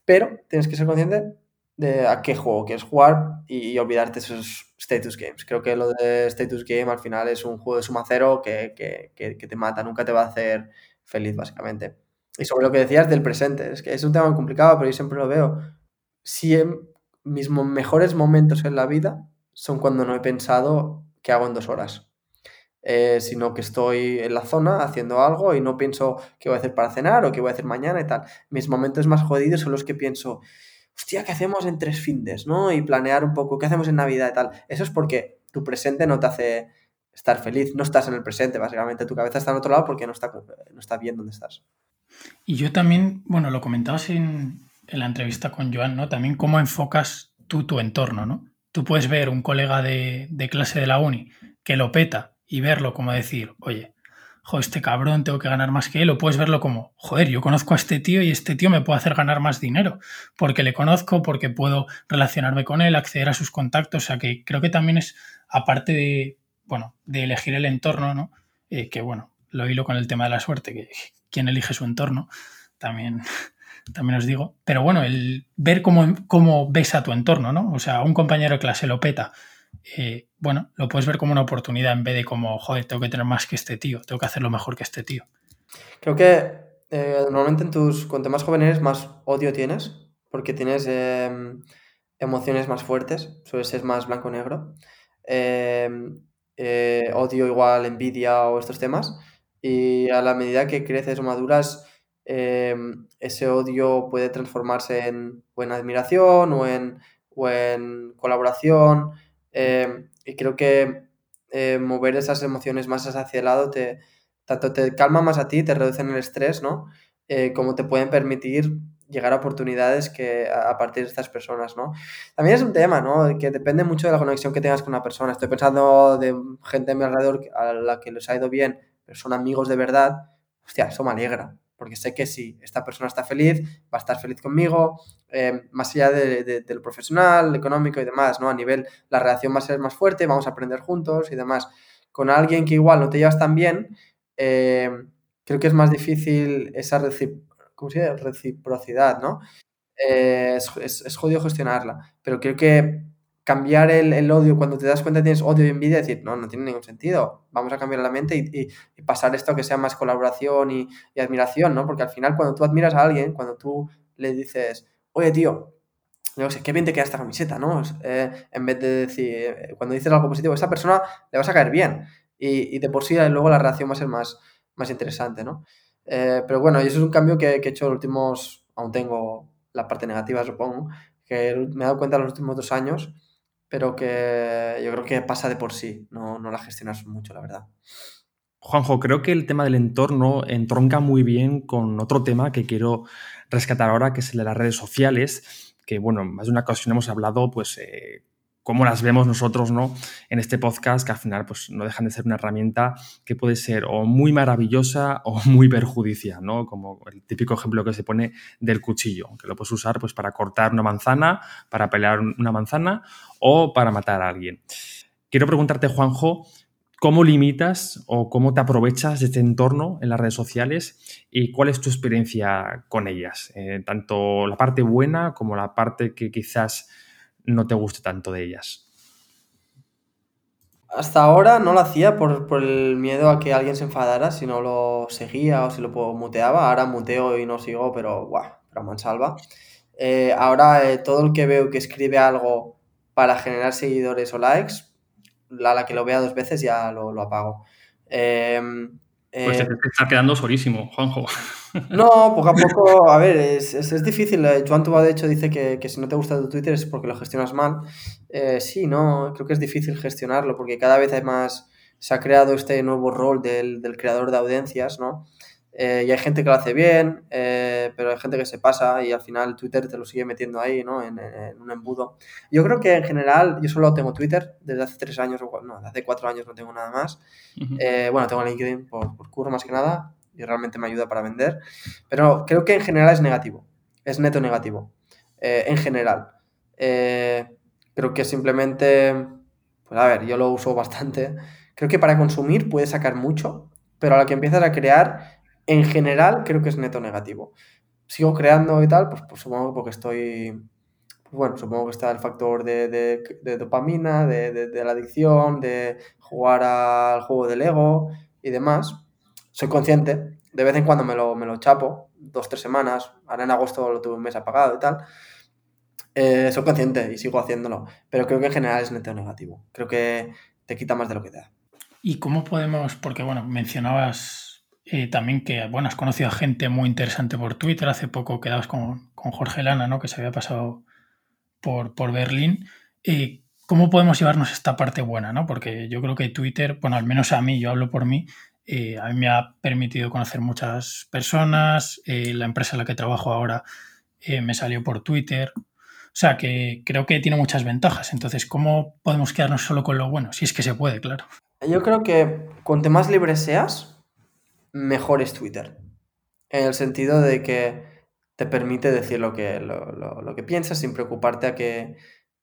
pero tienes que ser consciente de a qué juego quieres jugar y, y olvidarte esos status games. Creo que lo de status game al final es un juego de suma cero que, que- que- que te mata, nunca te va a hacer feliz, básicamente. Y sobre lo que decías del presente, es que es un tema complicado, pero yo siempre lo veo. Si en mis mejores momentos en la vida son cuando no he pensado qué hago en dos horas, eh, sino que estoy en la zona haciendo algo y no pienso qué voy a hacer para cenar o qué voy a hacer mañana y tal. Mis momentos más jodidos son los que pienso, hostia, ¿qué hacemos en tres findes, no? Y planear un poco, ¿qué hacemos en Navidad y tal? Eso es porque tu presente no te hace estar feliz, no estás en el presente, básicamente. Tu cabeza está en otro lado porque no está, no está bien donde estás. Y yo también, bueno, lo comentabas en, en la entrevista con Joan, ¿no? También cómo enfocas tú tu entorno, ¿no? Tú puedes ver un colega de, clase de la uni que lo peta y verlo como decir, oye, jo, este cabrón tengo que ganar más que él, o puedes verlo como, joder, yo conozco a este tío y este tío me puede hacer ganar más dinero, porque le conozco, porque puedo relacionarme con él, acceder a sus contactos, o sea que creo que también es, aparte de, bueno, de elegir el entorno, ¿no? Eh, que bueno, lo hilo con el tema de la suerte, que quien elige su entorno, también, también os digo, pero bueno, el ver cómo, cómo ves a tu entorno, ¿no? O sea, un compañero de clase lo peta, eh, bueno, lo puedes ver como una oportunidad en vez de como, joder, tengo que tener más que este tío, tengo que hacerlo mejor que este tío. Creo que eh, normalmente en tus, cuanto más joven eres, más odio tienes, porque tienes em, emociones más fuertes, suele ser más blanco-negro. Em, eh, odio igual, envidia o estos temas. Y a la medida que creces o maduras, em, ese odio puede transformarse en, en admiración o en, o en colaboración. y creo que eh, mover esas emociones más hacia el lado te, tanto te calma más a ti, te reducen el estrés, ¿no? Eh, como te pueden permitir llegar a oportunidades que a, partir de estas personas, ¿no? También es un tema, ¿no? Que depende mucho de la conexión que tengas con una persona. Estoy pensando de gente a mi alrededor a la que les ha ido bien, pero son amigos de verdad. Hostia, eso me alegra, porque sé que si esta persona está feliz, va a estar feliz conmigo, eh, más allá de, lo profesional, económico y demás, ¿no? A nivel, la relación va a ser más fuerte, vamos a aprender juntos y demás. Con alguien que igual no te llevas tan bien, eh, creo que es más difícil esa reciprocidad, ¿no? Eh, es, jodido gestionarla, pero creo que cambiar el, odio, cuando te das cuenta que tienes odio y envidia, decir, no, no tiene ningún sentido, vamos a cambiar la mente y, pasar esto que sea más colaboración y, admiración, ¿no? Porque al final cuando tú admiras a alguien, cuando tú le dices, oye, tío, no sé, qué bien te queda esta camiseta, ¿no? Eh, en vez de decir, cuando dices algo positivo, a esa persona le vas a caer bien y, de por sí luego la relación va a ser más, más interesante, ¿no? Eh, pero bueno, y eso es un cambio que, he hecho en los últimos, aún tengo la parte negativa, supongo, que me he dado cuenta en los últimos dos años, pero que yo creo que pasa de por sí, no, no la gestionas mucho, la verdad. Juanjo, creo que el tema del entorno entronca muy bien con otro tema que quiero rescatar ahora, que es el de las redes sociales, que bueno, más de una ocasión hemos hablado, pues eh, cómo las vemos nosotros ¿no? en este podcast, que al final pues, no dejan de ser una herramienta que puede ser o muy maravillosa o muy perjudicial, ¿no? como el típico ejemplo que se pone del cuchillo, que lo puedes usar pues, para cortar una manzana, para pelear una manzana o para matar a alguien. Quiero preguntarte, Juanjo, ¿cómo limitas o cómo te aprovechas de este entorno en las redes sociales y cuál es tu experiencia con ellas? Eh, tanto la parte buena como la parte que quizás no te guste tanto de ellas? Hasta ahora no lo hacía por, el miedo a que alguien se enfadara si no lo seguía o si lo muteaba. Ahora muteo y no sigo, pero guau, pero mansalva. Eh, ahora eh, todo el que veo que escribe algo para generar seguidores o likes, la, la que lo vea dos veces ya lo, apago. Em, pues te, está quedando sorísimo, Juanjo. No, poco a poco, a ver, es, es, difícil. Eh, Joan Tuba, de hecho, dice que, que, si no te gusta tu Twitter es porque lo gestionas mal. Eh, sí, no, creo que es difícil gestionarlo porque cada vez hay más, se ha creado este nuevo rol del, del creador de audiencias, ¿no? Eh, y hay gente que lo hace bien, eh, pero hay gente que se pasa y al final Twitter te lo sigue metiendo ahí, ¿no? En, un embudo. Yo creo que en general, yo solo tengo Twitter desde hace tres años, o no, desde hace cuatro años no tengo nada más. Eh, bueno, tengo LinkedIn por, por curro más que nada y realmente me ayuda para vender, pero creo que en general es negativo, es neto negativo, en general. creo que simplemente, pues a ver, yo lo uso bastante. Creo que para consumir puedes sacar mucho, pero a la que empiezas a crear en general creo que es neto negativo. Sigo creando y tal, pues, pues supongo porque estoy, pues bueno, supongo que está el factor de, dopamina, de, la adicción, de jugar al juego del ego y demás. Soy consciente, de vez en cuando me lo, me lo chapo, dos, tres semanas, ahora en agosto lo tuve un mes apagado y tal. Eh, soy consciente y sigo haciéndolo, pero creo que en general es neto negativo. Creo que te quita más de lo que te da. ¿Y cómo podemos, porque bueno, mencionabas eh, también que, bueno, has conocido a gente muy interesante por Twitter. Hace poco quedabas con, con Jorge Lana, ¿no? Que se había pasado por, por Berlín. Eh, ¿Cómo podemos llevarnos esta parte buena, ¿no? Porque yo creo que Twitter, bueno, al menos a mí, yo hablo por mí, eh, a mí me ha permitido conocer muchas personas. la empresa en la que trabajo ahora me salió por Twitter. O sea, que creo que tiene muchas ventajas. Entonces, ¿cómo podemos quedarnos solo con lo bueno? Si es que se puede, claro. Yo creo que cuanto más libre seas, mejor es Twitter. En el sentido de que te permite decir lo que, lo, que piensas sin preocuparte a que,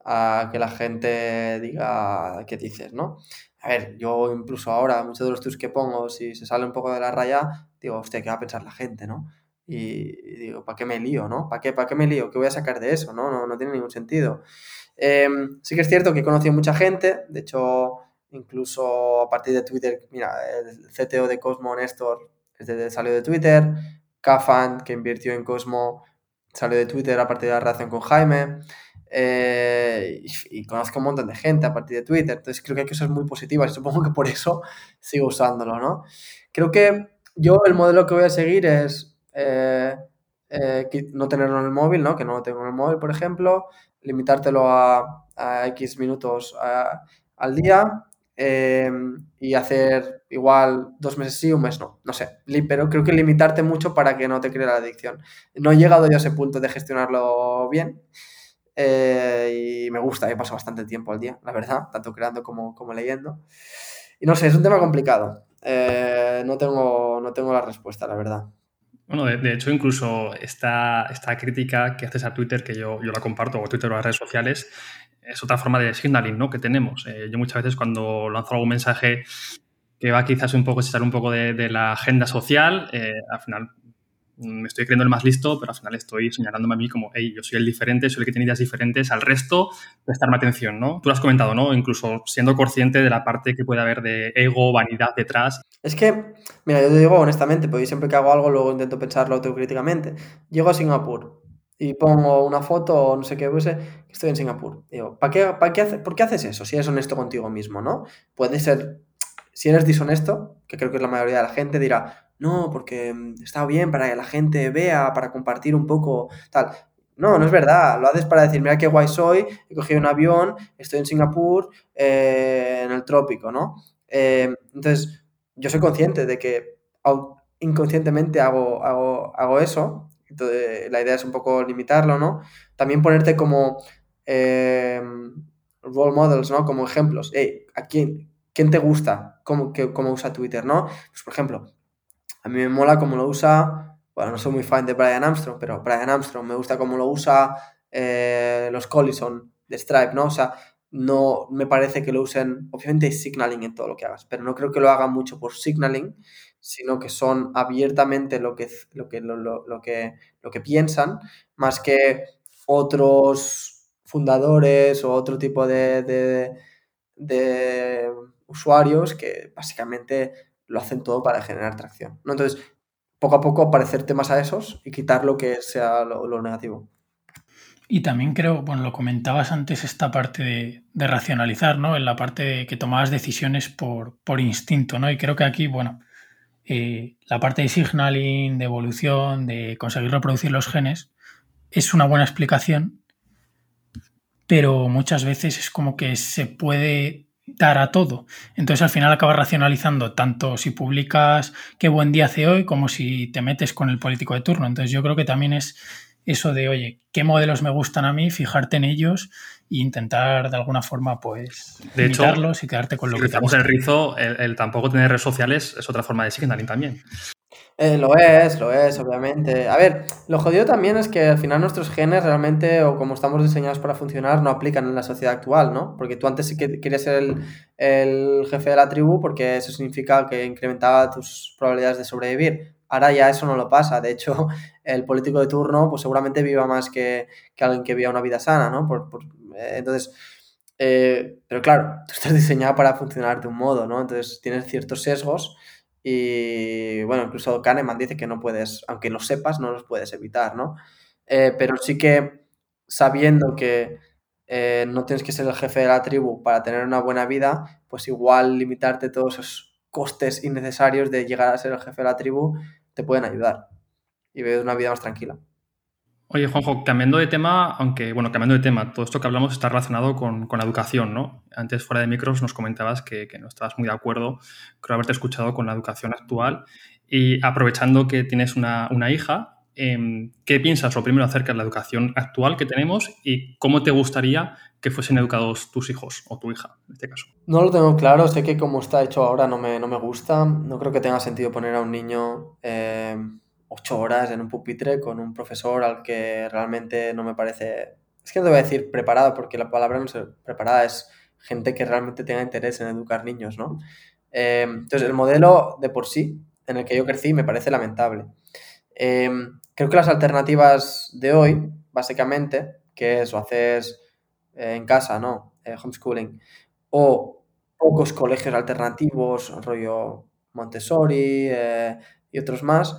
a que la gente diga qué dices, ¿no? A ver, yo incluso ahora, muchos de los tweets que pongo, si se sale un poco de la raya, digo, hostia, ¿qué va a pensar la gente, no? Y, digo, ¿para qué me lío, no? ¿Para qué, ¿Para qué me lío? ¿Qué voy a sacar de eso, no? No, no tiene ningún sentido. Em, sí que es cierto que he conocido mucha gente, de hecho, incluso a partir de Twitter, mira, el CTO de Cosmo, Néstor, salió de Twitter, Kafan, que invirtió en Cosmo, salió de Twitter a partir de la relación con Jaime. Eh, y, conozco un montón de gente a partir de Twitter, entonces creo que hay cosas muy positivas y supongo que por eso sigo usándolo, ¿no? Creo que yo el modelo que voy a seguir es eh, eh, no tenerlo en el móvil, ¿no? Que no lo tengo en el móvil, por ejemplo, limitártelo a, a X minutos al día em, y hacer igual dos meses sí, un mes no, no sé, pero creo que limitarte mucho para que no te cree la adicción. No he llegado yo a ese punto de gestionarlo bien, eh, y me gusta, he pasado bastante tiempo al día, la verdad, tanto creando como, como leyendo. Y no sé, es un tema complicado. Eh, no, tengo, no tengo la respuesta, la verdad. Bueno, de, hecho, incluso esta, esta crítica que haces a Twitter, que yo, yo la comparto, o Twitter o las redes sociales, es otra forma de signaling ¿no? que tenemos. Eh, yo muchas veces cuando lanzo algún mensaje que va quizás un poco estar un poco de, la agenda social, al final me estoy creyendo el más listo, pero al final estoy señalándome a mí como, hey, yo soy el diferente, soy el que tiene ideas diferentes al resto, prestarme atención, ¿no? Tú lo has comentado, ¿no? Incluso siendo consciente de la parte que puede haber de ego, vanidad detrás. Es que, mira, yo te digo honestamente, porque siempre que hago algo luego intento pensarlo autocríticamente. Llego a Singapur y pongo una foto o no sé qué, pues, que estoy en Singapur. Digo, ¿para qué, para qué ¿por qué haces eso si eres honesto contigo mismo, no? Puede ser, si eres dishonesto, que creo que es la mayoría de la gente, dirá, no, porque mm, está bien para que la gente vea, para compartir un poco, tal. No, no es verdad. Lo haces para decir, mira qué guay soy, he cogido un avión, estoy en Singapur, eh, en el trópico, ¿no? Eh, entonces, yo soy consciente de que inconscientemente hago, hago, hago eso. Entonces, la idea es un poco limitarlo, ¿no? También ponerte como eh, role models, ¿no? Como ejemplos. Hey, ¿a quién, quién te gusta? ¿Cómo, cómo usa Twitter, no? Pues, por ejemplo, a mí me mola cómo lo usa, bueno, no soy muy fan de Brian Armstrong, pero Brian Armstrong me gusta cómo lo usa eh, los Collison de Stripe, ¿no? O sea, no me parece que lo usen, obviamente hay signaling en todo lo que hagas, pero no creo que lo hagan mucho por signaling, sino que son abiertamente lo que, lo que, lo, que, lo que piensan, más que otros fundadores o otro tipo de, de, de usuarios que básicamente lo hacen todo para generar tracción. ¿no? Entonces, poco a poco parecerte más a esos y quitar lo que sea lo, negativo. Y también creo, bueno, lo comentabas antes, esta parte de, racionalizar, ¿no? En la parte de que tomabas decisiones por, por instinto, ¿no? Y creo que aquí, bueno, eh, la parte de signaling, de evolución, de conseguir reproducir los genes, es una buena explicación, pero muchas veces es como que se puede dar a todo. Entonces al final acabas racionalizando tanto si publicas qué buen día hace hoy como si te metes con el político de turno. Entonces yo creo que también es eso de, oye, qué modelos me gustan a mí, fijarte en ellos e intentar de alguna forma, pues, de y quedarte con lo que te gusta. el rizo, el, tampoco tener redes sociales es otra forma de signaling también. Eh, lo es, lo es, obviamente. A ver, lo jodido también es que al final nuestros genes realmente, o como estamos diseñados para funcionar, no aplican en la sociedad actual, ¿no? Porque tú antes sí que querías ser el, jefe de la tribu porque eso significa que incrementaba tus probabilidades de sobrevivir. Ahora ya eso no lo pasa. De hecho, el político de turno, pues seguramente viva más que, alguien que viva una vida sana, ¿no? Por, entonces, eh, pero claro, tú estás diseñado para funcionar de un modo, ¿no? Entonces tienes ciertos sesgos y bueno, incluso Kahneman dice que no puedes, aunque lo sepas, no los puedes evitar, ¿no? Eh, pero sí que sabiendo que eh, no tienes que ser el jefe de la tribu para tener una buena vida, pues igual limitarte todos esos costes innecesarios de llegar a ser el jefe de la tribu te pueden ayudar y vivir una vida más tranquila. Oye, Juanjo, cambiando de tema, aunque, bueno, cambiando de tema, todo esto que hablamos está relacionado con, la educación, ¿no? Antes, fuera de micros, nos comentabas que, no estabas muy de acuerdo, creo haberte escuchado con la educación actual. Y aprovechando que tienes una, hija, em, ¿qué piensas lo primero acerca de la educación actual que tenemos y cómo te gustaría que fuesen educados tus hijos o tu hija, en este caso? No lo tengo claro, sé que como está hecho ahora no me, no me gusta, no creo que tenga sentido poner a un niño... Eh, ocho horas en un pupitre con un profesor al que realmente no me parece, es que no te voy a decir preparado porque la palabra no es preparada, es gente que realmente tenga interés en educar niños, ¿no? Eh, entonces, el modelo de por sí en el que yo crecí me parece lamentable. Eh, creo que las alternativas de hoy, básicamente, que es o haces eh, en casa, ¿no? homeschooling, o pocos colegios alternativos, rollo Montessori, y otros más,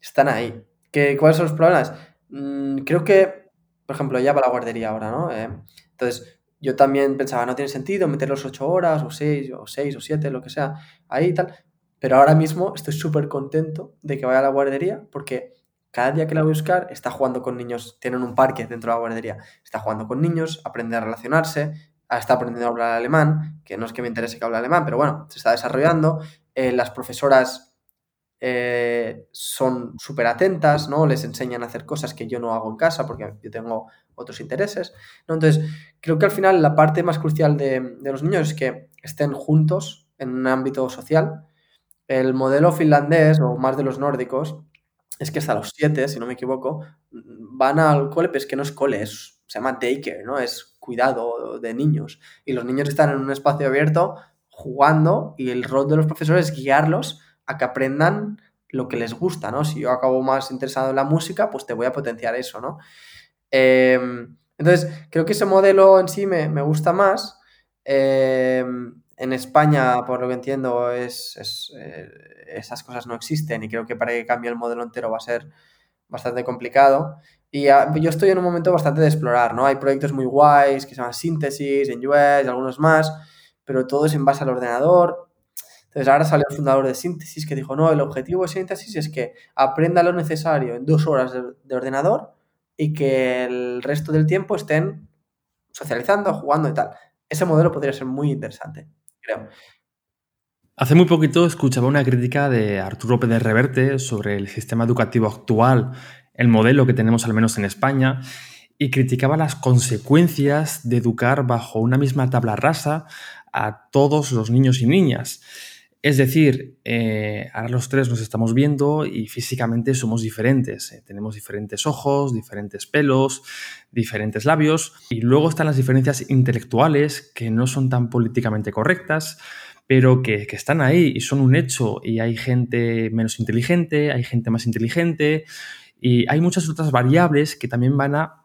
están ahí. ¿Qué, ¿Cuáles son los problemas? Mm, creo que, por ejemplo, ya va la guardería ahora, ¿no? Eh, entonces, yo también pensaba, no tiene sentido meter los ocho horas, o seis, o seis, o siete, lo que sea, ahí y tal. Pero ahora mismo estoy súper contento de que vaya a la guardería porque cada día que la voy a buscar está jugando con niños, tienen un parque dentro de la guardería, está jugando con niños, aprende a relacionarse, está aprendiendo a hablar alemán, que no es que me interese que hable alemán, pero bueno, se está desarrollando. Eh, las profesoras eh, son súper atentas, ¿no? Les enseñan a hacer cosas que yo no hago en casa porque yo tengo otros intereses, ¿no? Entonces, creo que al final la parte más crucial de, de los niños es que estén juntos en un ámbito social. El modelo finlandés, o más de los nórdicos, es que hasta los 7, si no me equivoco, van al cole, pero es que no es cole, es, se llama daycare, ¿no? Es cuidado de niños. Y los niños están en un espacio abierto jugando y el rol de los profesores es guiarlos a que aprendan lo que les gusta, ¿no? Si yo acabo más interesado en la música, pues te voy a potenciar eso, ¿no? Em, entonces, creo que ese modelo en sí me, gusta más. Em, en España, por lo que entiendo, es, eh, esas cosas no existen y creo que para que cambie el modelo entero va a ser bastante complicado. Y yo estoy en un momento bastante de explorar, ¿no? Hay proyectos muy guays que se llaman Síntesis, en US algunos más, pero todo es en base al ordenador. Entonces ahora salió el fundador de Síntesis que dijo, no, el objetivo de Síntesis es que aprenda lo necesario en dos horas de ordenador y que el resto del tiempo estén socializando, jugando y tal. Ese modelo podría ser muy interesante. Hace muy poquito escuchaba una crítica de Arturo Pérez Reverte sobre el sistema educativo actual, el modelo que tenemos al menos en España, y criticaba las consecuencias de educar bajo una misma tabla rasa a todos los niños y niñas. Es decir, eh, ahora los tres nos estamos viendo y físicamente somos diferentes. Eh, tenemos diferentes ojos, diferentes pelos, diferentes labios y luego están las diferencias intelectuales que no son tan políticamente correctas, pero que, que están ahí y son un hecho y hay gente menos inteligente, hay gente más inteligente y hay muchas otras variables que también van a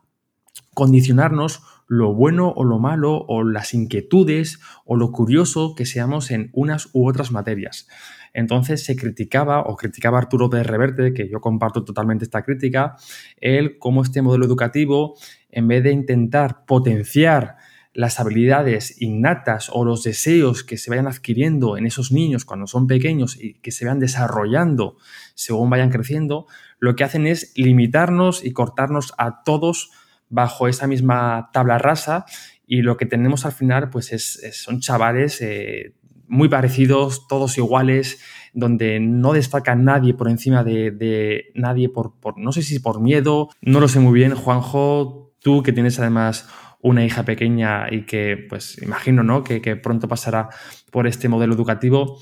condicionarnos lo bueno o lo malo o las inquietudes o lo curioso que seamos en unas u otras materias. Entonces se criticaba o criticaba Arturo Pérez Reverte, que yo comparto totalmente esta crítica, él como este modelo educativo, en vez de intentar potenciar las habilidades innatas o los deseos que se vayan adquiriendo en esos niños cuando son pequeños y que se vayan desarrollando según vayan creciendo, lo que hacen es limitarnos y cortarnos a todos bajo esa misma tabla rasa y lo que tenemos al final pues es, son chavales eh, muy parecidos, todos iguales, donde no destaca nadie por encima de, nadie por, no sé si por miedo, no lo sé muy bien, Juanjo, tú que tienes además una hija pequeña y que pues imagino ¿no? que, que pronto pasará por este modelo educativo,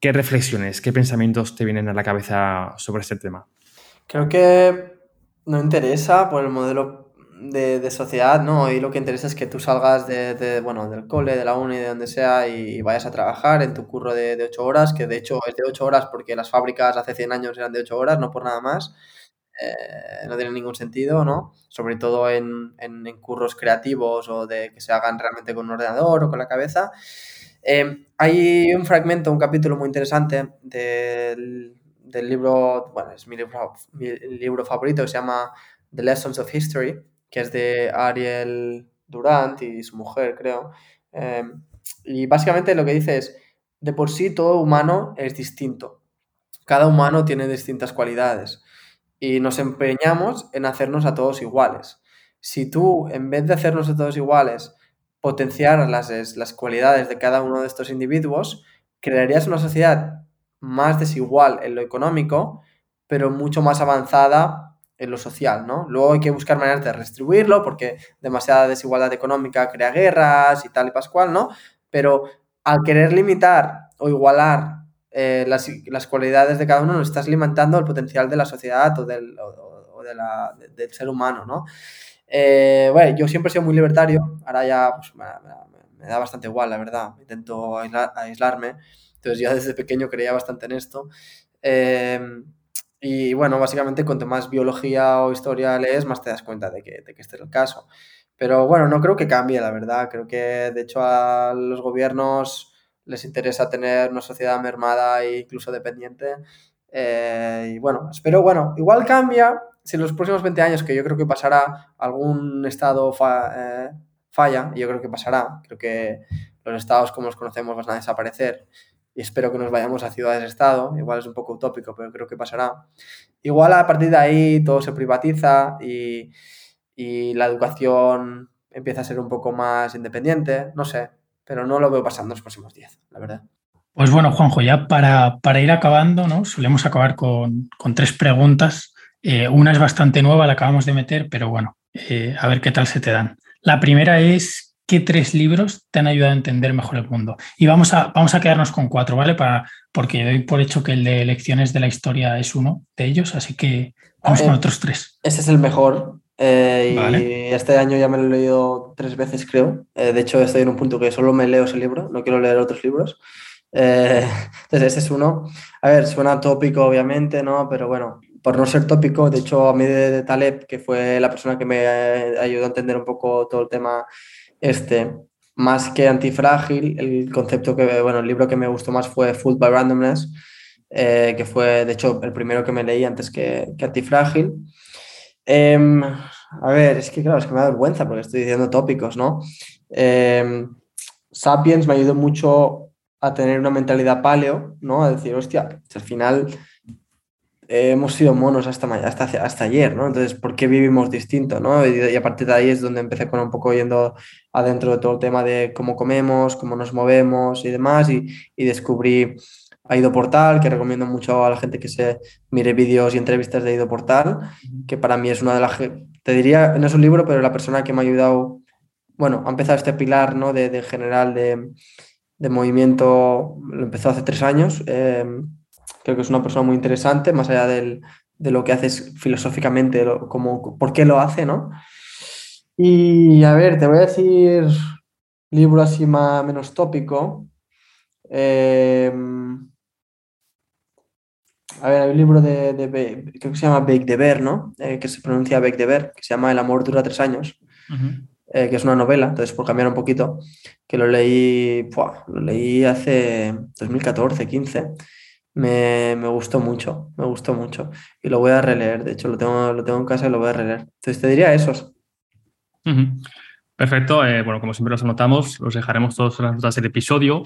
¿qué reflexiones, qué pensamientos te vienen a la cabeza sobre este tema? Creo que no interesa por el modelo de, sociedad, ¿no? Y lo que interesa es que tú salgas de, bueno, del cole, de la uni, de donde sea, y, vayas a trabajar en tu curro de, de 8 horas, que de hecho es de 8 horas porque las fábricas hace 100 años eran de 8 horas, no por nada más. Eh, no tiene ningún sentido, ¿no? Sobre todo en, en, curros creativos o de que se hagan realmente con un ordenador o con la cabeza. Eh, hay un fragmento, un capítulo muy interesante del, del libro, bueno, es mi libro, mi libro favorito, que se llama The Lessons of History, que es de Ariel Durant y su mujer, creo. Em, y básicamente lo que dice es, de por sí todo humano es distinto. Cada humano tiene distintas cualidades y nos empeñamos en hacernos a todos iguales. Si tú, en vez de hacernos a todos iguales, potenciar las, las cualidades de cada uno de estos individuos, crearías una sociedad más desigual en lo económico, pero mucho más avanzada en lo social, ¿no? Luego hay que buscar maneras de redistribuirlo porque demasiada desigualdad económica crea guerras y tal y pascual, ¿no? Pero al querer limitar o igualar eh, las, cualidades de cada uno, no estás limitando el potencial de la sociedad o del, del ser humano, ¿no? Eh, bueno, yo siempre he sido muy libertario, ahora ya pues, me, da bastante igual, la verdad, intento aislarme, entonces ya desde pequeño creía bastante en esto. Eh, y bueno, básicamente cuanto más biología o historia lees, más te das cuenta de que, de que este es el caso. Pero bueno, no creo que cambie, la verdad. Creo que de hecho a los gobiernos les interesa tener una sociedad mermada e incluso dependiente. Eh, y bueno, espero, bueno, igual cambia si en los próximos 20 años, que yo creo que pasará, algún estado eh, falla, y yo creo que pasará, creo que los estados como los conocemos van a desaparecer y espero que nos vayamos a ciudades-estado, igual es un poco utópico, pero creo que pasará. Igual a partir de ahí todo se privatiza y, y la educación empieza a ser un poco más independiente, no sé, pero no lo veo pasando los próximos 10, la verdad. Pues bueno, Juanjo, ya para, para ir acabando, ¿no? Solemos acabar con, con tres preguntas. Eh, una es bastante nueva, la acabamos de meter, pero bueno, eh, a ver qué tal se te dan. La primera es, ¿qué tres libros te han ayudado a entender mejor el mundo? Y vamos a, vamos a quedarnos con cuatro, ¿vale? Para, porque doy por hecho que el de lecciones de la historia es uno de ellos, así que vamos con otros tres. Ese es el mejor. Eh, y este año ya me lo he leído tres veces, creo. de hecho, estoy en un punto que solo me leo ese libro, no quiero leer otros libros. entonces, ese es uno. A ver, suena tópico, obviamente, ¿no? Pero bueno, por no ser tópico, de hecho, a mí de, Taleb, que fue la persona que me ayudó a entender un poco todo el tema este, más que antifrágil, el concepto que, bueno, el libro que me gustó más fue Food by Randomness, eh, que fue, de hecho, el primero que me leí antes que, que antifrágil. Em, a ver, es que claro, es que me da vergüenza porque estoy diciendo tópicos, ¿no? Em, Sapiens me ayudó mucho a tener una mentalidad paleo, ¿no? A decir, hostia, al final hemos sido monos hasta, hasta, hasta ayer, ¿no? Entonces, ¿por qué vivimos distinto, ¿no? Y, a partir de ahí es donde empecé con un poco yendo adentro de todo el tema de cómo comemos, cómo nos movemos y demás, y, y descubrí a Ido Portal, que recomiendo mucho a la gente que se mire vídeos y entrevistas de Ido Portal, que para mí es una de las, te diría, no es un libro, pero la persona que me ha ayudado, bueno, a empezar este pilar, ¿no? De, de general de, de movimiento, lo empezó hace tres años. Eh, Creo que es una persona muy interesante, más allá del, de lo que haces filosóficamente, como, por qué lo hace, ¿no? Y a ver, te voy a decir libro así más menos tópico. Eh, a ver, hay un libro de, creo que se llama Beck de Ver, ¿no? Eh, que se pronuncia Beck de Ver, que se llama El amor dura tres años, eh, que es una novela, entonces por cambiar un poquito, que lo leí, lo leí hace 2014, 15 me, gustó mucho, me gustó mucho. Y lo voy a releer, de hecho lo tengo, lo tengo en casa y lo voy a releer. Entonces te diría esos. Perfecto, eh, bueno, como siempre los anotamos, los dejaremos todos en las notas del episodio.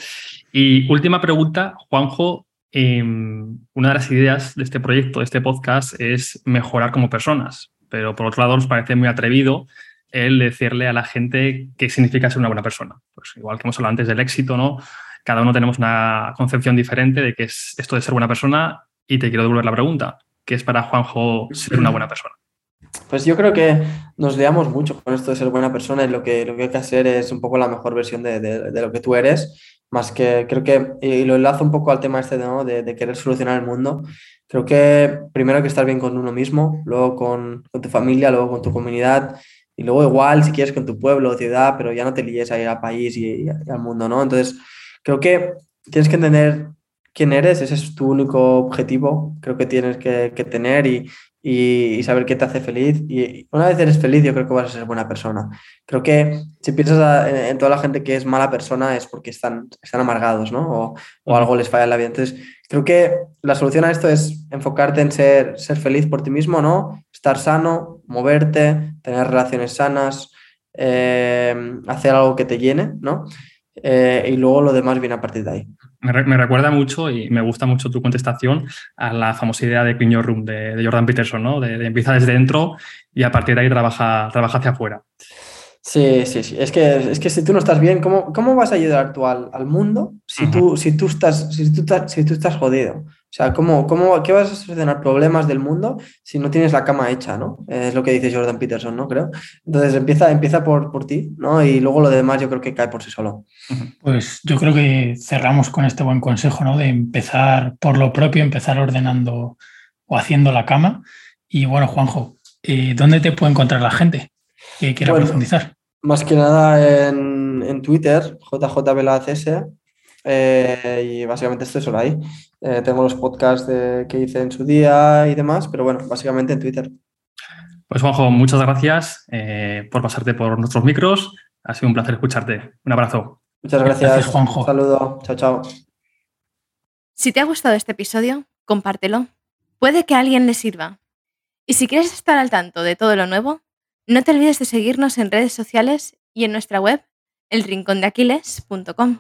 Y última pregunta, Juanjo, em, una de las ideas de este proyecto, de este podcast, es mejorar como personas, pero por otro lado nos parece muy atrevido el decirle a la gente qué significa ser una buena persona. Pues igual que hemos hablado antes del éxito, ¿no? Cada uno tenemos una concepción diferente de qué es esto de ser buena persona y te quiero devolver la pregunta, ¿qué es para Juanjo ser una buena persona? Pues yo creo que nos leamos mucho con esto de ser buena persona y lo que, lo que hay que hacer es un poco la mejor versión de, de, lo que tú eres, más que creo que, y lo enlazo un poco al tema este ¿no? de, querer solucionar el mundo, creo que primero hay que estar bien con uno mismo, luego con, con tu familia, luego con tu comunidad y luego igual si quieres con tu pueblo o ciudad, pero ya no te líes a ir al país y, y al mundo, ¿no? Entonces, Creo que tienes que entender quién eres, ese es tu único objetivo, creo que tienes que, tener y, saber qué te hace feliz. Y una vez eres feliz, yo creo que vas a ser buena persona. Creo que si piensas en, toda la gente que es mala persona es porque están, están amargados, ¿no? O, algo les falla en la vida. Entonces, creo que la solución a esto es enfocarte en ser, ser feliz por ti mismo, ¿no? Estar sano, moverte, tener relaciones sanas, eh, hacer algo que te llene, ¿no? Eh, y luego lo demás viene a partir de ahí. Me, recuerda mucho y me gusta mucho tu contestación a la famosa idea de Clean Room de, Jordan Peterson, ¿no? De, empieza desde dentro y a partir de ahí trabaja, trabaja hacia afuera. Sí, sí, sí. Es que, es que si tú no estás bien, ¿cómo, cómo vas a ayudar tú al, al mundo si, tú, si, tú estás, si, tú, si tú estás jodido? O sea, ¿cómo, cómo, ¿qué vas a solucionar problemas del mundo si no tienes la cama hecha, ¿no? Es lo que dice Jordan Peterson, ¿no? Creo. Entonces empieza, empieza por, por ti, ¿no? Y luego lo demás yo creo que cae por sí solo. Pues yo creo que cerramos con este buen consejo, ¿no? De empezar por lo propio, empezar ordenando o haciendo la cama. Y bueno, Juanjo, eh, ¿dónde te puede encontrar la gente que quiera profundizar? Más que nada en, en Twitter, JJBelaCS, eh, y básicamente estoy solo ahí. Eh, tengo los podcasts que hice en su día y demás, pero bueno, básicamente en Twitter. Pues Juanjo, muchas gracias eh, por pasarte por nuestros micros. Ha sido un placer escucharte. Un abrazo. Muchas gracias, gracias Juanjo. Un saludo. Chao, chao. Si te ha gustado este episodio, compártelo. Puede que a alguien le sirva. Y si quieres estar al tanto de todo lo nuevo, no te olvides de seguirnos en redes sociales y en nuestra web, elrincondeaquiles.com.